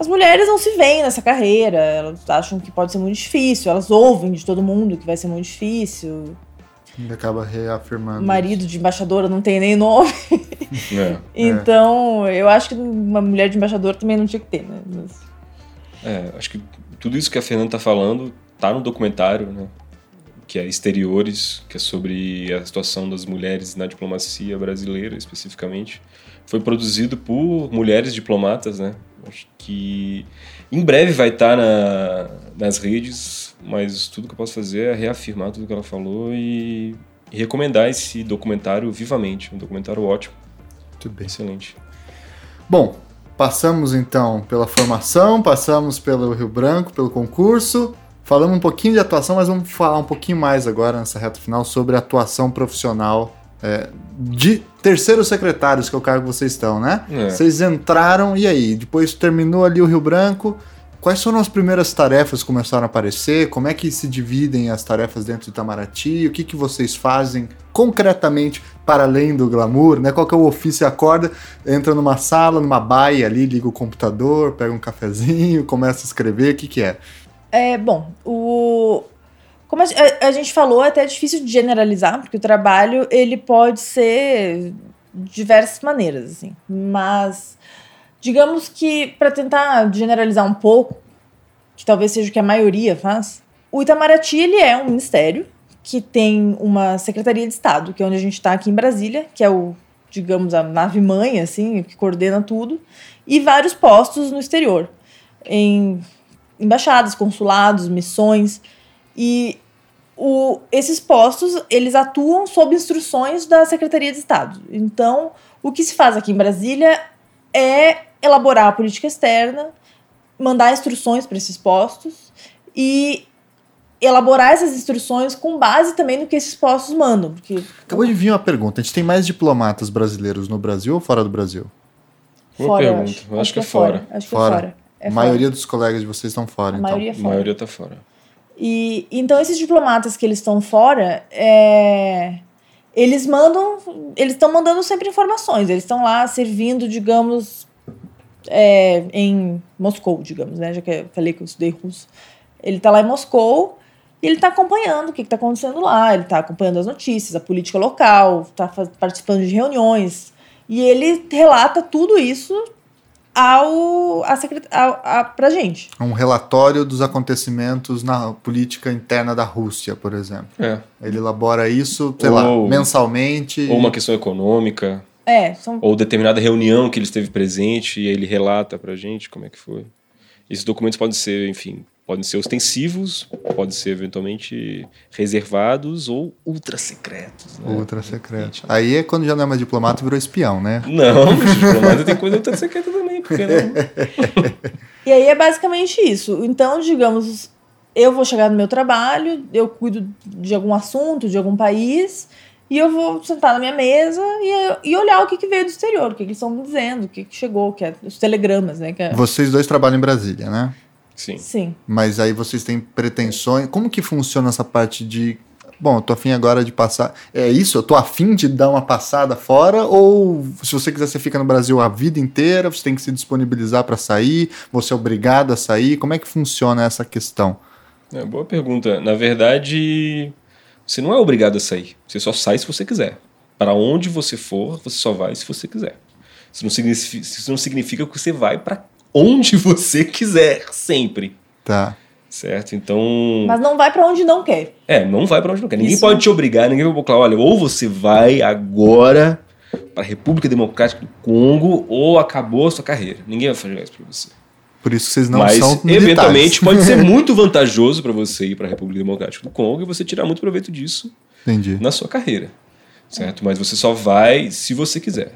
As mulheres não se veem nessa carreira, elas acham que pode ser muito difícil, elas ouvem de todo mundo que vai ser muito difícil. Ele acaba reafirmando. Marido de embaixadora não tem nem nome. É. Então, eu acho que uma mulher de embaixador também não tinha que ter, né? Mas- É, acho que tudo isso que a Fernanda tá falando tá no documentário, né? Que é Exteriores, que é sobre a situação das mulheres na diplomacia brasileira, especificamente. Foi produzido por mulheres diplomatas, né? Acho que em breve vai estar na, nas redes, mas tudo que eu posso fazer é reafirmar tudo que ela falou e, e recomendar esse documentário vivamente. Um documentário ótimo, Muito bem. excelente. Bom, passamos então pela formação, passamos pelo Rio Branco, pelo concurso. Falamos um pouquinho de atuação, mas vamos falar um pouquinho mais agora nessa reta final sobre a atuação profissional é, de terceiros secretários, que é o cargo que vocês estão, né? É. Vocês entraram, e aí? Depois terminou ali o Rio Branco. Quais foram as primeiras tarefas que começaram a aparecer? Como é que se dividem as tarefas dentro do Itamaraty? O que, que vocês fazem concretamente para além do glamour? Né? Qual que é o ofício? Você acorda, entra numa sala, numa baia ali, liga o computador, pega um cafezinho, começa a escrever. O que, que é? É, bom, o... Como a, a- gente falou, é até difícil de generalizar, porque o trabalho, ele pode ser de diversas maneiras, assim. Mas, digamos que, para tentar generalizar um pouco, que talvez seja o que a maioria faz, o Itamaraty, ele é um ministério que tem uma Secretaria de Estado, que é onde a gente está aqui em Brasília, que é o, digamos, a nave-mãe, assim, que coordena tudo, e vários postos no exterior, em embaixadas, consulados, missões, e o, esses postos, eles atuam sob instruções da Secretaria de Estado. Então, o que se faz aqui em Brasília é elaborar a política externa, mandar instruções para esses postos e elaborar essas instruções com base também no que esses postos mandam, porque Acabou de vir uma pergunta. A gente tem mais diplomatas brasileiros no Brasil ou fora do Brasil? Boa fora, eu pergunta. acho. Eu acho que é fora. Acho que é Fora. Fora. É a fora. maioria dos colegas de vocês estão fora, A então. maioria é A fora. maioria tá fora. E então esses diplomatas que eles estão fora, é, eles mandam, eles estão mandando sempre informações. Eles estão lá servindo, digamos, é, em Moscou, digamos, né? Já que eu falei que eu estudei russo. Ele está lá em Moscou e ele está acompanhando o que está acontecendo lá. Ele está acompanhando as notícias, a política local, está participando de reuniões e ele relata tudo isso ao, a secret, ao, a, pra gente. Um relatório dos acontecimentos na política interna da Rússia, por exemplo. É. Ele elabora isso, sei Ou- lá, mensalmente. Ou uma questão econômica, É, são ou determinada reunião que ele esteve presente e aí ele relata pra gente como é que foi. Esses documentos podem ser, enfim, podem ser ostensivos, podem ser eventualmente reservados ou ultra secretos. Né? Ultra secreto. Aí é quando já não é mais diplomata, virou espião, né? Não, (laughs) diplomata tem coisa ultra secreta também, porque não. (laughs) E aí é basicamente isso. Então, digamos, eu vou chegar no meu trabalho, eu cuido de algum assunto, de algum país, e eu vou sentar na minha mesa e, e olhar o que, que veio do exterior, o que, que eles estão me dizendo, o que, que chegou, que é os telegramas, né? Que é... Vocês dois trabalham em Brasília, né? Sim. Sim. Mas aí vocês têm pretensões. Como que funciona essa parte de. Bom, eu tô afim agora de passar. É isso? Eu tô afim de dar uma passada fora? Ou se você quiser, você fica no Brasil a vida inteira, você tem que se disponibilizar para sair, você é obrigado a sair? Como é que funciona essa questão? É, boa pergunta. Na verdade, você não é obrigado a sair. Você só sai se você quiser. Para onde você for, você só vai se você quiser. Isso não significa, isso não significa que você vai para onde você quiser, sempre. Tá. Certo? Então. Mas não vai pra onde não quer. É, não vai para onde não quer. Ninguém Isso. pode te obrigar, ninguém vai falar, olha, ou você vai agora para a República Democrática do Congo, ou acabou a sua carreira. Ninguém vai fazer isso para você. Por isso que vocês não Mas, são militares. eventualmente, pode ser (laughs) muito vantajoso para você ir para a República Democrática do Congo e você tirar muito proveito disso Entendi. na sua carreira, certo? Mas você só vai se você quiser.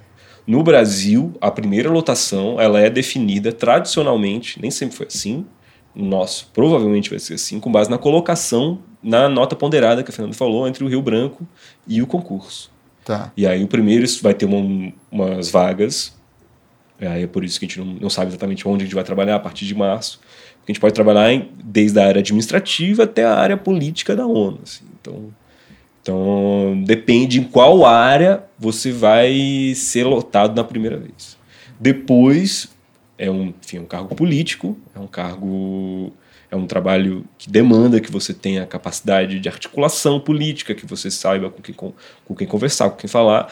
No Brasil, a primeira lotação ela é definida tradicionalmente, nem sempre foi assim. No nosso provavelmente vai ser assim, com base na colocação na nota ponderada que a Fernanda falou entre o Rio Branco e o concurso. Tá. E aí o primeiro vai ter uma- umas vagas. Aí é por isso que a gente não, não sabe exatamente onde a gente vai trabalhar a partir de março. Porque a gente pode trabalhar em- desde a área administrativa até a área política da ONU. assim. Então, então depende em qual área você vai ser lotado na primeira vez. Depois é um, enfim, é um cargo político, é um cargo é um trabalho que demanda que você tenha capacidade de articulação política, que você saiba com quem, com, com quem conversar, com quem falar.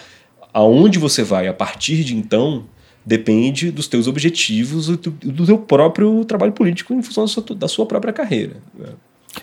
Aonde você vai a partir de então depende dos teus objetivos e do, do teu próprio trabalho político em função da sua, da sua própria carreira. né?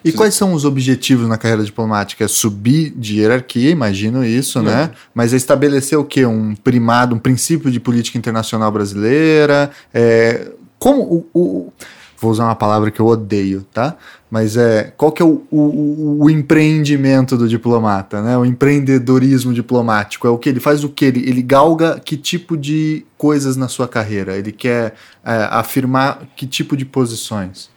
E quais são os objetivos na carreira diplomática? É subir de hierarquia, imagino isso, né? Mas é estabelecer o quê? Um primado, um princípio de política internacional brasileira? É, como o, o- Vou usar uma palavra que eu odeio, tá? Mas é. Qual que é o, o, o empreendimento do diplomata, né? O empreendedorismo diplomático. É o que? Ele faz o que? Ele, ele galga que tipo de coisas na sua carreira? Ele quer é, afirmar que tipo de posições?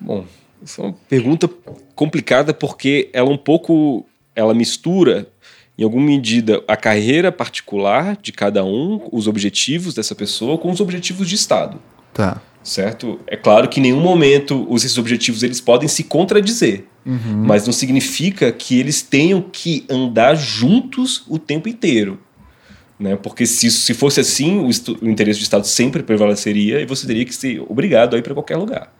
Bom, essa é uma pergunta complicada porque ela um pouco ela mistura em alguma medida a carreira particular de cada um, os objetivos dessa pessoa com os objetivos de Estado, Tá. certo? É claro que em nenhum momento os- esses objetivos eles podem se contradizer, Uhum. mas não significa que eles tenham que andar juntos o tempo inteiro. Né? Porque se, isso- se fosse assim, o, o interesse de Estado sempre prevaleceria e você teria que ser obrigado a ir para qualquer lugar.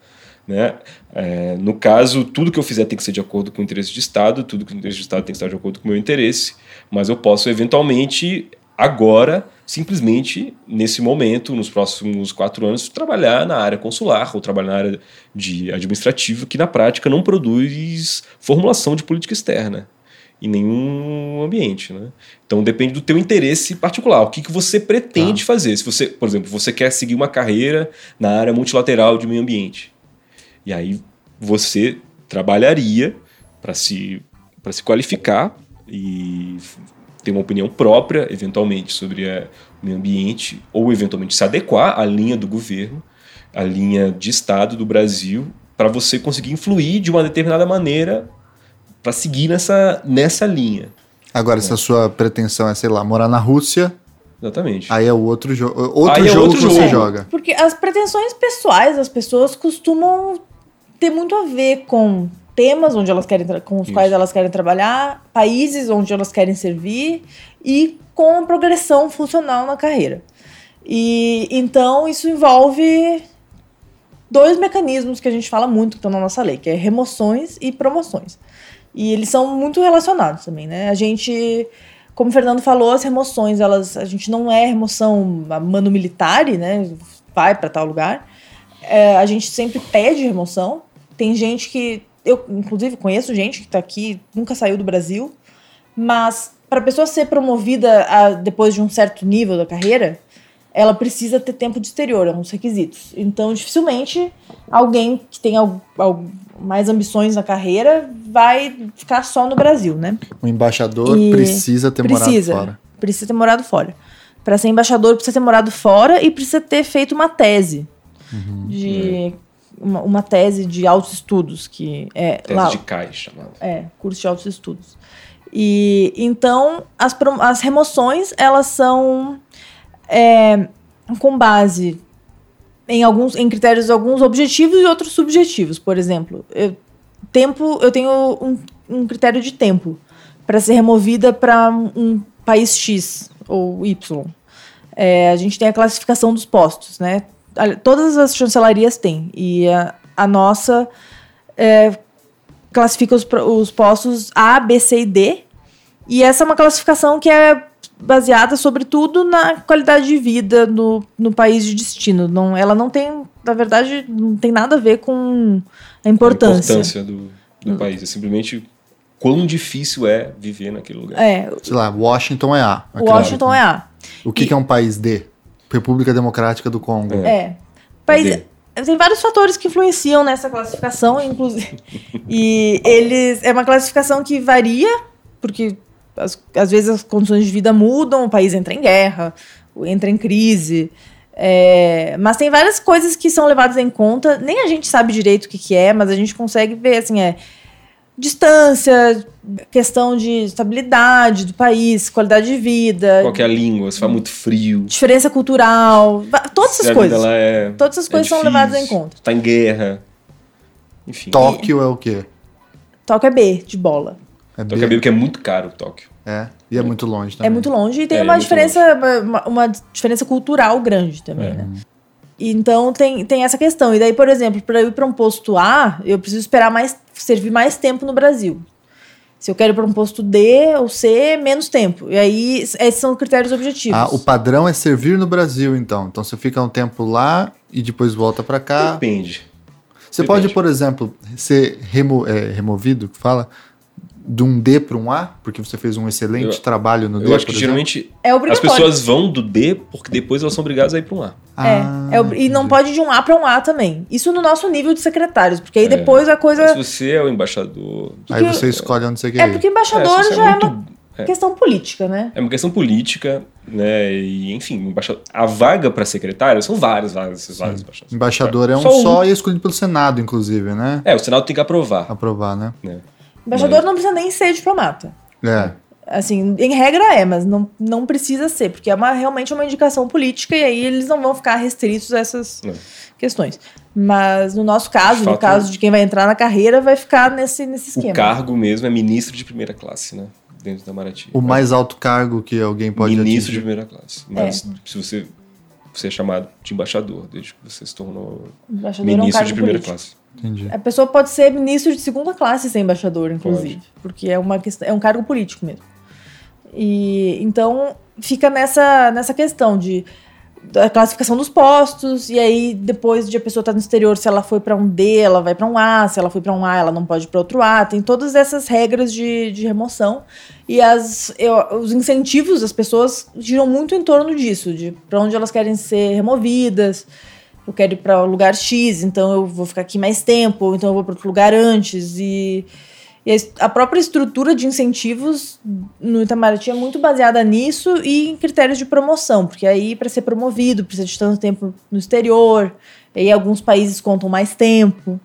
Né? É, no caso, tudo que eu fizer tem que ser de acordo com o interesse de Estado, tudo que o interesse de Estado tem que estar de acordo com o meu interesse, mas eu posso eventualmente, agora, simplesmente, nesse momento, nos próximos quatro anos, trabalhar na área consular ou trabalhar na área de administrativa, que na prática não produz formulação de política externa em nenhum ambiente, né? Então depende do teu interesse particular, o que, que você pretende fazer. Se você, por exemplo, você quer seguir uma carreira na área multilateral de meio ambiente, e aí você trabalharia para se para se qualificar e ter uma opinião própria, eventualmente, sobre a- o meio ambiente, ou eventualmente se adequar à linha do governo, à linha de Estado do Brasil, para você conseguir influir de uma determinada maneira para seguir nessa, nessa linha. Agora, se a sua pretensão é, sei lá, morar na Rússia, Exatamente. aí é o outro, jo outro Aí é jogo outro que você jogo. joga. Porque as pretensões pessoais das pessoas costumam ter muito a ver com temas onde elas querem com os Isso. quais elas querem trabalhar, países onde elas querem servir e com a progressão funcional na carreira. E então isso envolve dois mecanismos que a gente fala muito que estão na nossa lei, que é remoções e promoções. E eles são muito relacionados também, né? A gente, como o Fernando falou, as remoções, elas, a gente não é remoção a mano militar, né? Vai para tal lugar. É, a gente sempre pede remoção. Tem gente que eu, inclusive, conheço gente que está aqui, nunca saiu do Brasil, mas para a pessoa ser promovida a- depois de um certo nível da carreira, ela precisa ter tempo de exterior, é um dos requisitos. Então, dificilmente alguém que tem mais ambições na carreira vai ficar só no Brasil, né? O embaixador E precisa ter precisa, morado fora. Precisa ter morado fora. Para ser embaixador, precisa ter morado fora e precisa ter feito uma tese. Uhum. De. Uma, uma tese de altos estudos, que é. Tese lá, de CAI chamado. é, curso de altos estudos. E então as, as remoções elas são é, com base em alguns em critérios alguns objetivos e outros subjetivos. Por exemplo, eu, tempo eu tenho um, um critério de tempo para ser removida para um país X ou Y. É, a gente tem a classificação dos postos, né? Todas as chancelarias têm e a, a nossa é, classifica os, os postos A, B, C e D. E essa é uma classificação que é baseada, sobretudo, na qualidade de vida no, no país de destino. Não, ela não tem, na verdade, não tem nada a ver com a importância. A importância do, do país. É simplesmente quão difícil é viver naquele lugar. É, Sei lá, Washington é A. o Washington é A. O que, que é um país D? República Democrática do Congo. É. País, D. tem vários fatores que influenciam nessa classificação, inclusive. e eles. É uma classificação que varia, porque as- às vezes as condições de vida mudam, o país entra em guerra, entra em crise. é, mas tem várias coisas que são levadas em conta. Nem a gente sabe direito o que, que é, mas a gente consegue ver assim, é distância, questão de estabilidade do país, qualidade de vida, Qual que é a língua? Se faz muito frio. diferença cultural, todas essas coisas. lá é, Todas essas é coisas são levadas em conta. Tá em guerra. Enfim. Tóquio é o quê? Tóquio é B, de bola. É Tóquio é meio que é muito caro, Tóquio. É, e é muito longe também. É muito longe e tem É, uma muito diferença, uma, uma diferença cultural grande também, É. né? Então tem, tem essa questão. E daí, por exemplo, para eu ir para um posto A, eu preciso esperar mais, servir mais tempo no Brasil. Se eu quero ir para um posto D ou C, menos tempo. E aí, esses são critérios objetivos. Ah, o padrão é servir no Brasil, então. Então você fica um tempo lá e depois volta pra cá. Depende. Você Depende. pode, por exemplo, ser remo- é, removido, que fala, de um D para um A, porque você fez um excelente Eu- trabalho no D. Eu acho que geralmente É as pessoas vão do D porque depois elas são obrigadas a ir para um A. Ah, é, é ob- e não pode ir de um A para um A também. Isso no nosso nível de secretários, porque aí É. depois a coisa. Mas se você é o embaixador. Aí você escolhe onde você quer É porque embaixador É, é já é muito- uma é. questão política, né? É uma questão política, né? E, enfim, embaixador... a vaga para secretário são várias vagas, esses vários embaixadores. Embaixador é um Só só, um. e é escolhido pelo Senado, inclusive, né? É, o Senado tem que aprovar. Aprovar, né? Né? Embaixador não precisa nem ser diplomata. É. Assim, em regra é, mas não, não precisa ser, porque é uma, realmente uma indicação política e aí eles não vão ficar restritos a essas Não. questões. Mas no nosso caso, De no caso de quem vai entrar na carreira, vai ficar nesse, nesse O esquema. cargo mesmo é ministro de primeira classe, né? Dentro da Maraty. O mais alto cargo que alguém pode Ministro de atingir. primeira classe. Mas se você, você é chamado de embaixador, desde que você se tornou Embaixador é um ministro cargo de primeira político. classe. Entendi. A pessoa pode ser ministro de segunda classe ser embaixador, inclusive. Porque é uma questão, é um cargo político mesmo. E então fica nessa, nessa questão de da classificação dos postos, e aí depois de a pessoa estar no exterior, se ela foi para um D, ela vai para um A, se ela foi para um A, ela não pode ir para outro A. Tem todas essas regras de, de remoção. E as, eu- os incentivos das pessoas giram muito em torno disso, de para onde elas querem ser removidas. Eu quero ir para o lugar X, então eu vou ficar aqui mais tempo, ou então eu vou para outro lugar antes. E, e a própria estrutura de incentivos no Itamaraty é muito baseada nisso e em critérios de promoção, porque aí para ser promovido precisa de tanto tempo no exterior, e aí alguns países contam mais tempo,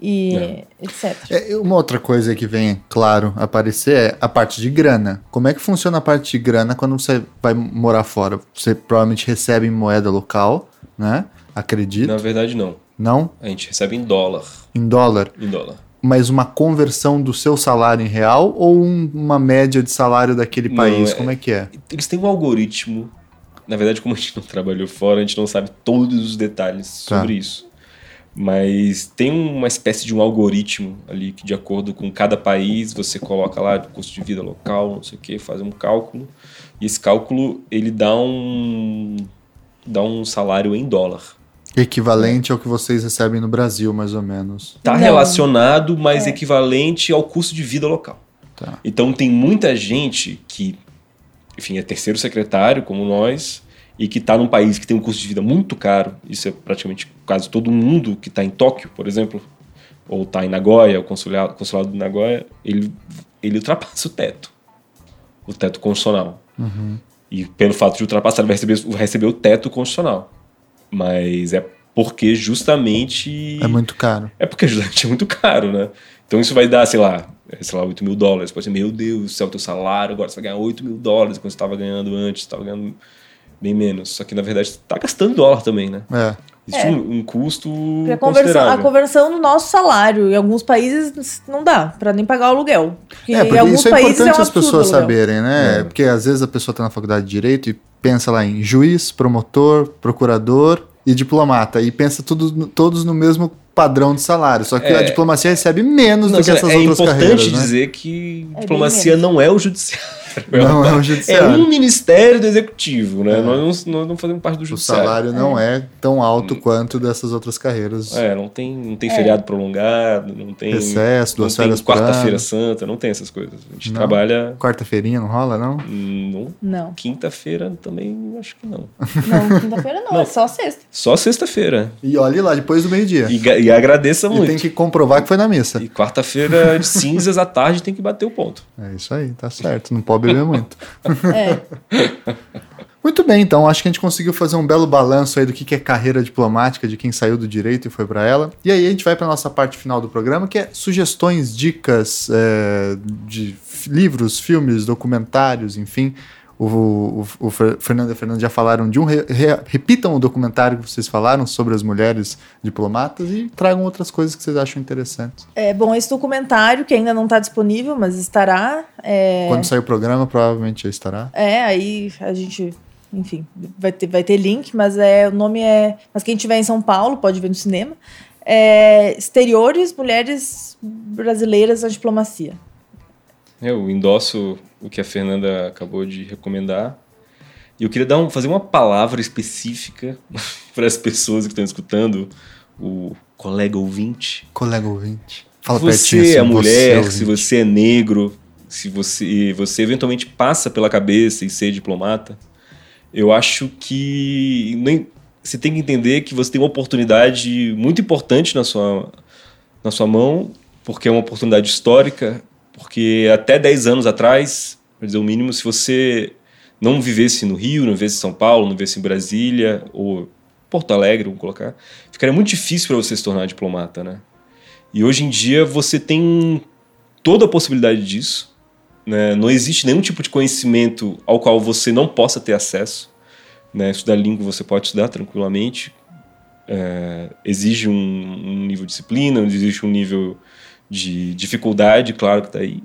e É. etc. É, uma outra coisa que vem, claro, aparecer é a parte de grana. Como é que funciona a parte de grana quando você vai morar fora? Você provavelmente recebe em moeda local, né? Acredito. Na verdade, não. Não? A gente recebe em dólar. Em dólar. Em dólar. Mas uma conversão do seu salário em real ou um- uma média de salário daquele Não, país? é- Como é que é? Eles têm um algoritmo. Na verdade, como a gente não trabalhou fora, a gente não sabe todos os detalhes Tá. sobre isso. Mas tem uma espécie de um algoritmo ali que, de acordo com cada país, você coloca lá o custo de vida local, não sei o que, faz um cálculo. E esse cálculo, ele dá um, dá um salário em dólar. Equivalente ao que vocês recebem no Brasil, mais ou menos. Está relacionado, mas equivalente ao custo de vida local. Tá. Então tem muita gente que, enfim, é terceiro secretário, como nós, e que está num país que tem um custo de vida muito caro. Isso é praticamente quase todo mundo que está em Tóquio, por exemplo, ou está em Nagoya, o consulado, consulado de Nagoya, ele, ele ultrapassa o teto, o teto constitucional. E pelo fato de ultrapassar, ele vai receber, vai receber o teto constitucional. Mas é porque justamente. É muito caro. É porque justamente (laughs) é muito caro, né? Então isso vai dar, sei lá, é, sei lá, 8 mil dólares. Pode ser, meu Deus do céu, teu salário, agora você vai ganhar 8 mil dólares quando você estava ganhando antes, estava ganhando bem menos. Só que na verdade você tá gastando dólar também, né? É. Existe É. um, um custo conversão, a conversão do nosso salário. Em alguns países não dá pra nem pagar o aluguel. Porque É, em porque alguns isso é países importante é um as pessoas aluguel. saberem, né? É. Porque às vezes a pessoa está na faculdade de Direito e pensa lá em juiz, promotor, procurador e diplomata. E pensa tudo, todos no mesmo padrão de salário. Só que É. a diplomacia recebe menos Não, do que essas é outras importante carreiras, né? dizer que bem diplomacia não é o judiciário. Não é o É judiciário. um ministério do executivo, né? É. Nós, não, nós não fazemos parte do O judiciário. salário não é tão alto quanto dessas outras carreiras. É, não tem, não tem É. feriado prolongado, não tem. Recesso, duas não tem férias quarta-feira santa, não tem essas coisas. A gente Não. trabalha. Quarta-feirinha não rola, não? hum, não. Não, Quinta-feira também acho que não. não, quinta-feira não, Não. é só sexta. Só sexta-feira. E olhe lá, depois do meio-dia. E, e agradeça E muito. tem que comprovar que foi na missa. E quarta-feira de cinzas à tarde tem que bater o ponto. É isso aí, tá certo. Não pode beber muito. É. (laughs) Muito bem, então acho que a gente conseguiu fazer um belo balanço aí do que que é carreira diplomática, de quem saiu do direito e foi para ela. E aí a gente vai para nossa parte final do programa, que é sugestões, dicas é, de livros, filmes, documentários, enfim. O, o, o Fer- Fernando e a Fernanda já falaram de um. re- re- repitam o documentário que vocês falaram sobre as mulheres diplomatas e tragam outras coisas que vocês acham interessantes. É, bom, esse documentário, que ainda não está disponível, mas estará. É, Quando sair o programa, provavelmente já estará. é, aí a gente. Enfim, vai ter, vai ter link, mas é, o nome é. Mas quem estiver em São Paulo pode ver no cinema. É, Exteriores Mulheres Brasileiras na Diplomacia. Eu endosso o que a Fernanda acabou de recomendar. E eu queria dar um, fazer uma palavra específica (laughs) para as pessoas que estão escutando, o colega ouvinte. Colega ouvinte. Fala se pertinho você assim, é mulher, ouvinte. se você é negro, se você, você eventualmente passa pela cabeça em ser diplomata, eu acho que nem, você tem que entender que você tem uma oportunidade muito importante na sua, na sua mão, porque é uma oportunidade histórica, porque até 10 anos atrás, para dizer o mínimo, se você não vivesse no Rio, não vivesse em São Paulo, não vivesse em Brasília ou Porto Alegre, vamos colocar, ficaria muito difícil para você se tornar diplomata, né? E hoje em dia você tem toda a possibilidade disso. Né? Não existe nenhum tipo de conhecimento ao qual você não possa ter acesso. Né? Estudar língua você pode estudar tranquilamente. É, exige um, um nível de disciplina, existe um nível de dificuldade, claro que está aí.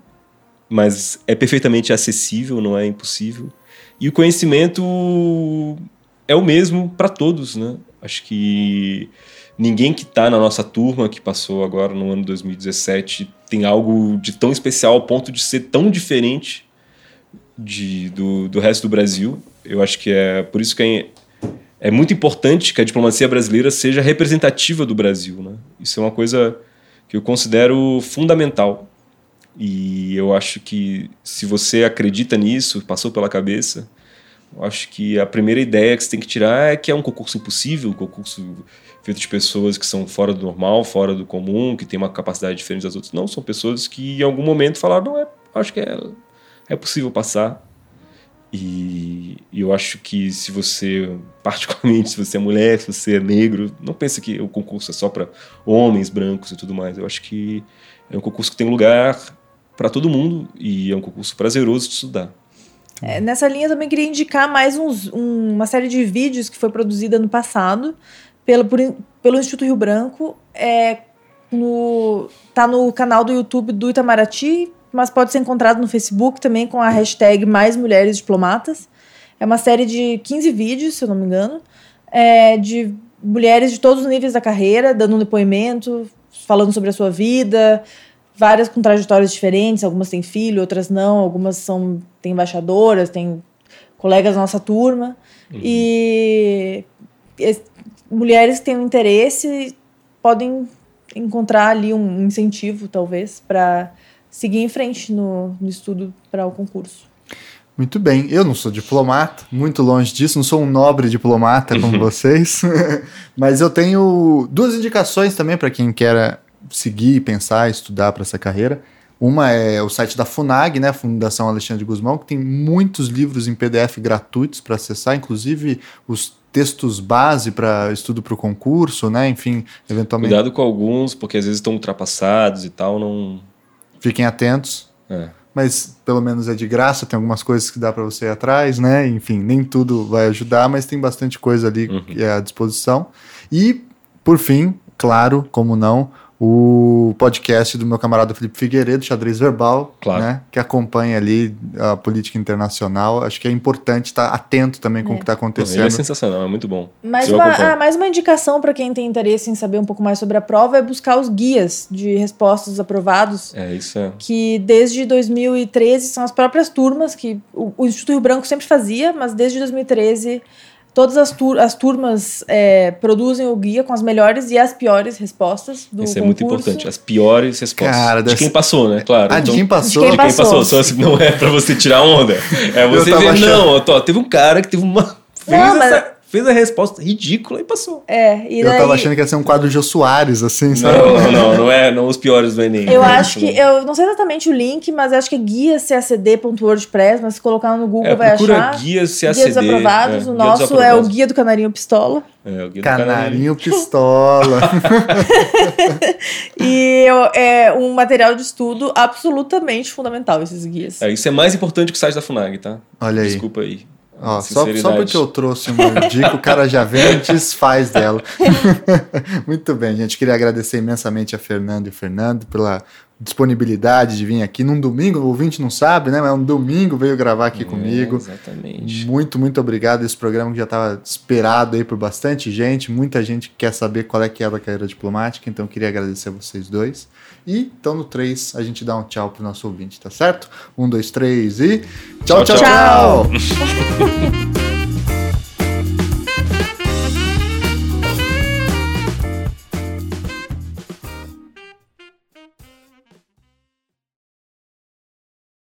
Mas é perfeitamente acessível, não é impossível. E o conhecimento é o mesmo para todos, né? Acho que ninguém que está na nossa turma, que passou agora no ano 2017, tem algo de tão especial ao ponto de ser tão diferente de, do, do resto do Brasil. Eu acho que é por isso que é, é muito importante que a diplomacia brasileira seja representativa do Brasil. Né? Isso é uma coisa que eu considero fundamental. E eu acho que se você acredita nisso, passou pela cabeça, eu acho que a primeira ideia que você tem que tirar é que é um concurso impossível, um concurso feito de pessoas que são fora do normal, fora do comum, que tem uma capacidade diferente das outras. Não, são pessoas que em algum momento falaram, não, é, acho que é, é possível passar. E, eu acho que se você, particularmente (laughs) se você é mulher, se você é negro, não pense que o concurso é só para homens brancos e tudo mais. Eu acho que é um concurso que tem lugar para todo mundo e é um concurso prazeroso de estudar. É, nessa linha, eu também queria indicar mais uns- um- uma série de vídeos que foi produzida no passado pelo, por pelo Instituto Rio Branco. É, no, tá no canal do YouTube do Itamaraty, mas pode ser encontrado no Facebook também com a hashtag Mais Mulheres Diplomatas. É uma série de 15 vídeos, se eu não me engano, é, de mulheres de todos os níveis da carreira, dando um depoimento, falando sobre a sua vida, várias com trajetórias diferentes, algumas têm filho, outras não, algumas são têm embaixadoras, têm colegas da nossa turma. E es- mulheres que têm um interesse podem encontrar ali um incentivo, talvez, para seguir em frente no, no estudo para o concurso. Muito bem, eu não sou diplomata, muito longe disso, não sou um nobre diplomata como (laughs) vocês, (laughs) mas eu tenho duas indicações também para quem quer seguir, pensar, estudar para essa carreira. Uma é o site da FUNAG, né, Fundação Alexandre Guzmão, que tem muitos livros em PDF gratuitos para acessar, inclusive os textos base para estudo para o concurso, né? Enfim, eventualmente. Cuidado com alguns, porque às vezes estão ultrapassados e tal, não. Fiquem atentos. É. Mas pelo menos é de graça, tem algumas coisas que dá para você ir atrás, né? Enfim, nem tudo vai ajudar, mas tem bastante coisa ali Uhum. que é à disposição. E, por fim, claro, como não, o podcast do meu camarada Felipe Figueiredo, Xadrez Verbal, Claro. né, que acompanha ali a política internacional. Acho que é importante estar atento também com o É. que está Ele acontecendo. é sensacional, é muito bom. Mais uma, ah, mais uma indicação para quem tem interesse em saber um pouco mais sobre a prova é buscar os guias de respostas aprovados. É, isso é. Que desde 2013 são as próprias turmas que o, o Instituto Rio Branco sempre fazia, mas desde 2013 todas as, tur as turmas é, produzem o guia com as melhores e as piores respostas do Isso é concurso. muito importante. As piores respostas. Cara, de quem passou, né? Claro. Ah, de Então, quem passou? De quem de quem passou. passou. Só assim, não é pra você tirar onda. É você ver, achando- não, ó, tô, teve um cara que teve uma. Fez, Não, mas- essa- fez a resposta ridícula e passou. É, e Eu daí, tava achando que ia ser um quadro de Jô Soares, assim, sabe? Não, não, não, não é não os piores do Enem. Eu Não, acho que, não. eu não sei exatamente o link, mas acho que é guia cacd.wordpress, mas se colocar no Google É, vai achar. guias Guia CACD. dos aprovados, é, o nosso é o guia do Canarinho Pistola. É, o guia do canarinho. Canarinho pistola. (laughs) (laughs) E eu- é um material de estudo absolutamente fundamental, esses guias. É, isso é mais importante que o site da FUNAG, tá? Olha aí. Desculpa aí. Ó, só, só porque eu trouxe uma dica, o cara já vem e desfaz dela. (laughs) Muito bem, gente. Queria agradecer imensamente a Fernando e o Fernando pela disponibilidade de vir aqui num domingo. O ouvinte não sabe, né? Mas um domingo veio gravar aqui É, comigo. Exatamente. Muito, muito obrigado. Esse programa que já estava esperado aí por bastante gente. Muita gente que quer saber qual é que é da carreira diplomática. Então, queria agradecer a vocês dois. E então, no 3, a gente dá um tchau pro nosso ouvinte, tá certo? Um, dois, três e. Tchau, tchau, Tchau, tchau! tchau. tchau. (laughs)